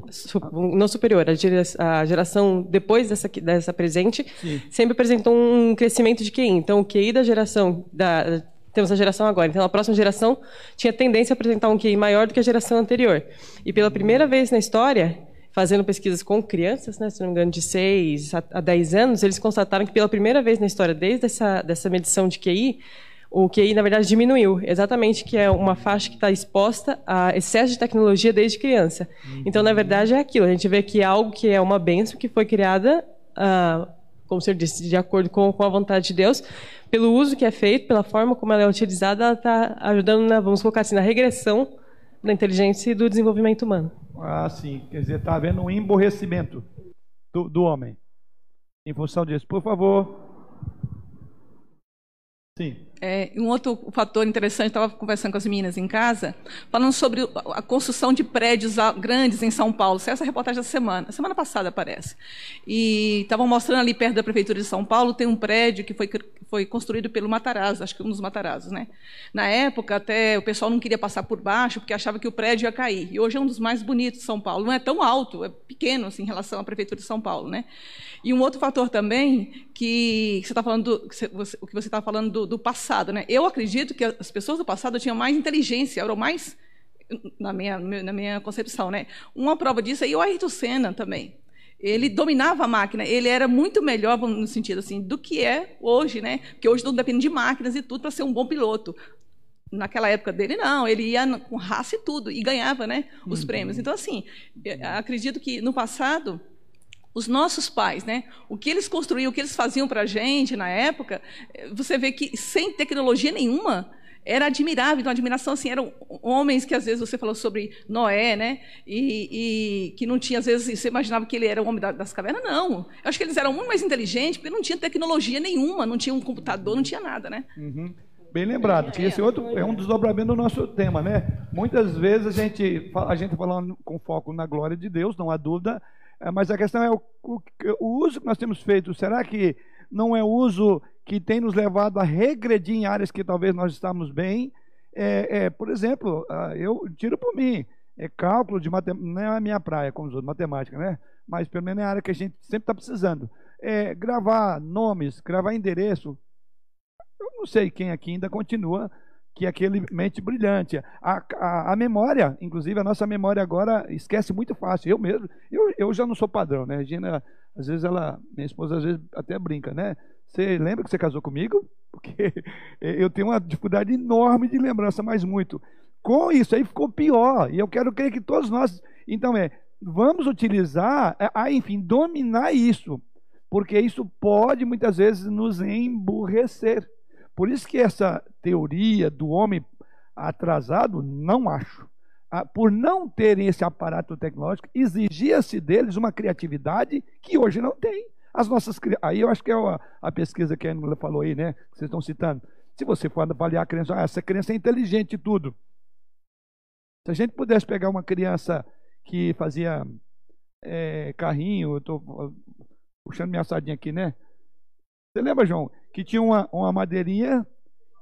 não superior, a, geração depois dessa, dessa presente, Sim. sempre apresentou um crescimento de QI. Então, o QI da geração, da, temos a geração agora. Então, a próxima geração tinha tendência a apresentar um QI maior do que a geração anterior. E pela primeira vez na história, fazendo pesquisas com crianças, né, se não me engano, de 6 a 10 anos, eles constataram que pela primeira vez na história, desde essa dessa medição de QI, o QI, na verdade, diminuiu. Exatamente, que é uma faixa que está exposta a excesso de tecnologia desde criança. Então, na verdade, é aquilo. A gente vê que é algo que é uma benção que foi criada, ah, como o senhor disse, de acordo com, com a vontade de Deus, pelo uso que é feito, pela forma como ela é utilizada, ela está ajudando, na, vamos colocar assim, na regressão da inteligência e do desenvolvimento humano. Ah, sim. Quer dizer, está havendo um emborrecimento do, do homem. Em função disso. Por favor. Sim. É, um outro fator interessante, estava conversando com as meninas em casa, falando sobre a construção de prédios grandes em São Paulo. Essa é a reportagem da semana, semana passada parece. E estavam mostrando ali perto da prefeitura de São Paulo tem um prédio que foi, foi construído pelo Matarazzo, acho que um dos Matarazos, né? Na época até o pessoal não queria passar por baixo porque achava que o prédio ia cair. E hoje é um dos mais bonitos de São Paulo. Não é tão alto, é pequeno assim, em relação à prefeitura de São Paulo, né? E um outro fator também que você está falando, do, o que você está falando do, do passado passado, né? Eu acredito que as pessoas do passado tinham mais inteligência, eram mais na minha na minha concepção, né? Uma prova disso é o Ayrton Senna também. Ele dominava a máquina, ele era muito melhor no sentido assim do que é hoje, né? Porque hoje tudo depende de máquinas e tudo para ser um bom piloto. Naquela época dele não, ele ia com raça e tudo e ganhava, né, os uhum. prêmios. Então assim, acredito que no passado os nossos pais, né? O que eles construíam, o que eles faziam para a gente na época, você vê que sem tecnologia nenhuma era admirável, então admiração assim eram homens que às vezes você falou sobre Noé, né? E, e que não tinha às vezes você imaginava que ele era o homem das cavernas, não. Eu acho que eles eram muito mais inteligentes porque não tinha tecnologia nenhuma, não tinha um computador, não tinha nada, né? Uhum. Bem lembrado, que esse outro é um desdobramento do nosso tema, né? Muitas vezes a gente a gente falando com foco na glória de Deus, não há dúvida, mas a questão é o, o, o, uso que nós temos feito. Será que não é o uso que tem nos levado a regredir em áreas que talvez nós estamos bem? É, é, por exemplo, ah, eu tiro por mim, é cálculo de matemática, não é a minha praia, como os outros, matemática, né? Mas pelo menos é a área que a gente sempre está precisando. É, gravar nomes, gravar endereço. Eu não sei quem aqui ainda continua que é aquele mente brilhante. A, a, a, memória, inclusive a nossa memória agora esquece muito fácil. Eu mesmo, eu, eu já não sou padrão, né? Regina, às vezes ela, minha esposa às vezes até brinca, né? Você lembra que você casou comigo? Porque eu tenho uma dificuldade enorme de lembrança, mas muito. Com isso aí ficou pior. E eu quero crer que todos nós, então é, vamos utilizar, a, enfim, dominar isso, porque isso pode muitas vezes nos emburrecer. Por isso que essa teoria do homem atrasado, não acho. Ah, por não terem esse aparato tecnológico, exigia-se deles uma criatividade que hoje não tem. As nossas aí eu acho que é a, a pesquisa que a Angela falou aí, né? Que vocês estão citando. Se você for avaliar a criança, ah, essa criança é inteligente e tudo. Se a gente pudesse pegar uma criança que fazia é, carrinho, eu estou puxando minha sardinha aqui, né? Você lembra, João, que tinha uma, uma madeirinha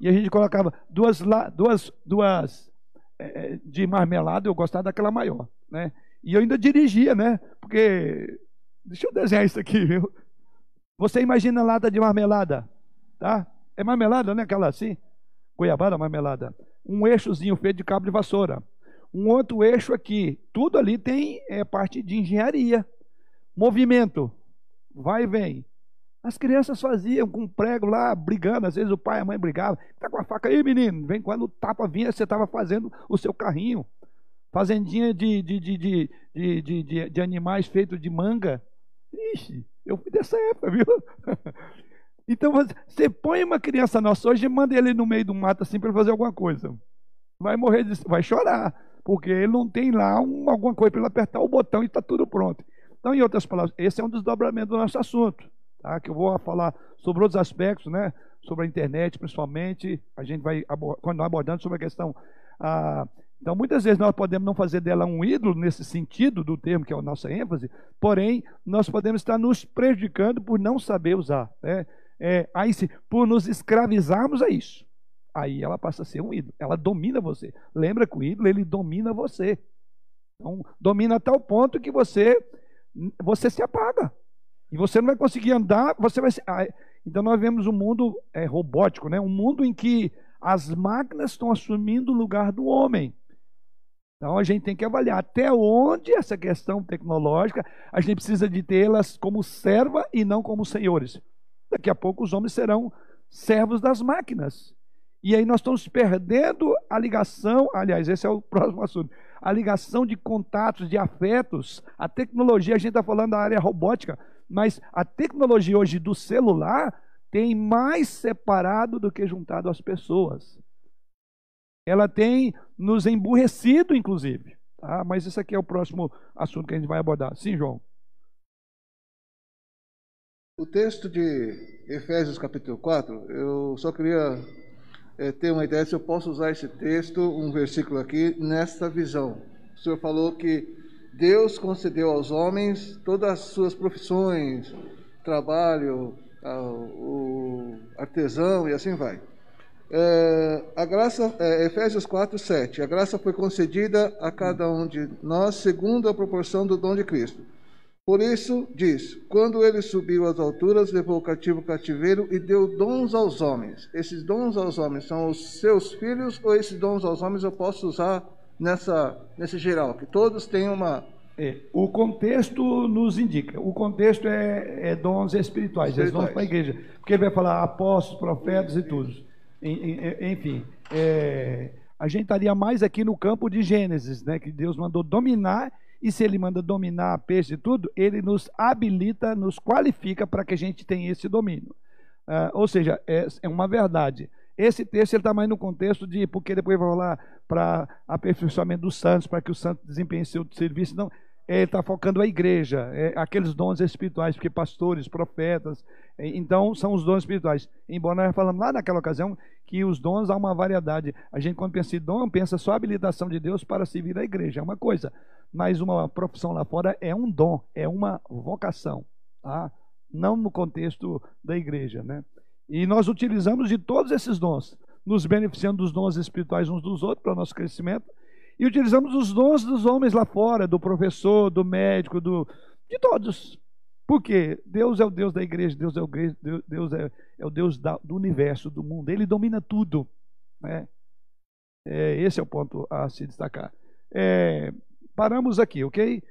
e a gente colocava duas, duas, duas é, de marmelada, eu gostava daquela maior, né? E eu ainda dirigia, né? Porque, deixa eu desenhar isso aqui, viu? Você imagina lata de marmelada, tá? É marmelada, né? Aquela assim, goiabada marmelada. Um eixozinho feito de cabo de vassoura. Um outro eixo aqui. Tudo ali tem é, parte de engenharia. Movimento. Vai e vem. As crianças faziam com prego lá, brigando. Às vezes o pai e a mãe brigavam. Tá com a faca aí, menino. Vem quando o tapa vinha, você estava fazendo o seu carrinho. Fazendinha de, de, de, de, de, de, animais feitos de manga. Ixi, eu fui dessa época, viu? Então você põe uma criança nossa hoje e manda ele no meio do mato assim para fazer alguma coisa. Vai morrer, de, vai chorar, porque ele não tem lá um, alguma coisa para ele apertar o botão e está tudo pronto. Então, em outras palavras, esse é um desdobramento do nosso assunto tá? que eu vou falar sobre outros aspectos, né? sobre a internet principalmente, a gente vai continuar abordando sobre a questão. Ah, então, muitas vezes nós podemos não fazer dela um ídolo nesse sentido do termo, que é a nossa ênfase, porém, nós podemos estar nos prejudicando por não saber usar. Né? É, aí, se, por nos escravizarmos a isso. Aí ela passa a ser um ídolo. Ela domina você. Lembra que o ídolo, ele domina você. Então, domina a tal ponto que você, você se apaga. E você não vai conseguir andar, você vai. Ah, então nós vemos um mundo é, robótico, né? um mundo em que as máquinas estão assumindo o lugar do homem. Então a gente tem que avaliar até onde essa questão tecnológica a gente precisa de tê-las como serva e não como senhores. Daqui a pouco os homens serão servos das máquinas. E aí nós estamos perdendo a ligação, aliás, esse é o próximo assunto, a ligação de contatos, de afetos. A tecnologia, a gente está falando da área robótica, mas a tecnologia hoje do celular tem mais separado do que juntado as pessoas. Ela tem nos emburrecido, inclusive. Tá? Mas esse aqui é o próximo assunto que a gente vai abordar. Sim, João. O texto de Efésios capítulo 4, eu só queria é, ter uma ideia se eu posso usar esse texto, um versículo aqui, nesta visão. O senhor falou que Deus concedeu aos homens todas as suas profissões, trabalho, o artesão e assim vai. É, a graça, é, Efésios 4, 7. A graça foi concedida a cada um de nós segundo a proporção do dom de Cristo. Por isso, diz: quando ele subiu às alturas, levou o cativo o cativeiro e deu dons aos homens. Esses dons aos homens são os seus filhos ou esses dons aos homens eu posso usar nessa, nesse geral? Que todos têm uma. É, o contexto nos indica. O contexto é, é dons espirituais, espirituais. dons para a igreja. Porque ele vai falar apóstolos, profetas e tudo. Enfim, é, a gente estaria mais aqui no campo de Gênesis, né? Que Deus mandou dominar e se ele manda dominar peixe e tudo, ele nos habilita, nos qualifica para que a gente tenha esse domínio. Uh, ou seja, é, é, uma verdade. Esse texto está mais no contexto de, porque depois vai falar para aperfeiçoamento dos santos, para que os santos desempenhem seu serviço. Não, ele está focando a igreja, é, aqueles dons espirituais, porque pastores, profetas, é, então são os dons espirituais. Embora nós falamos lá naquela ocasião que os dons há uma variedade. A gente, quando pensa em dom, pensa só a habilitação de Deus para servir a igreja, é uma coisa. Mas uma profissão lá fora é um dom, é uma vocação, tá? não no contexto da igreja. Né? E nós utilizamos de todos esses dons, nos beneficiando dos dons espirituais uns dos outros para o nosso crescimento e utilizamos os dons dos homens lá fora, do professor, do médico, do, de todos. Por quê? Deus é o Deus da igreja, Deus é o, Deus é, é o Deus da, do universo, do mundo. Ele domina tudo. Né? É, esse é o ponto a se destacar. É, paramos aqui, ok?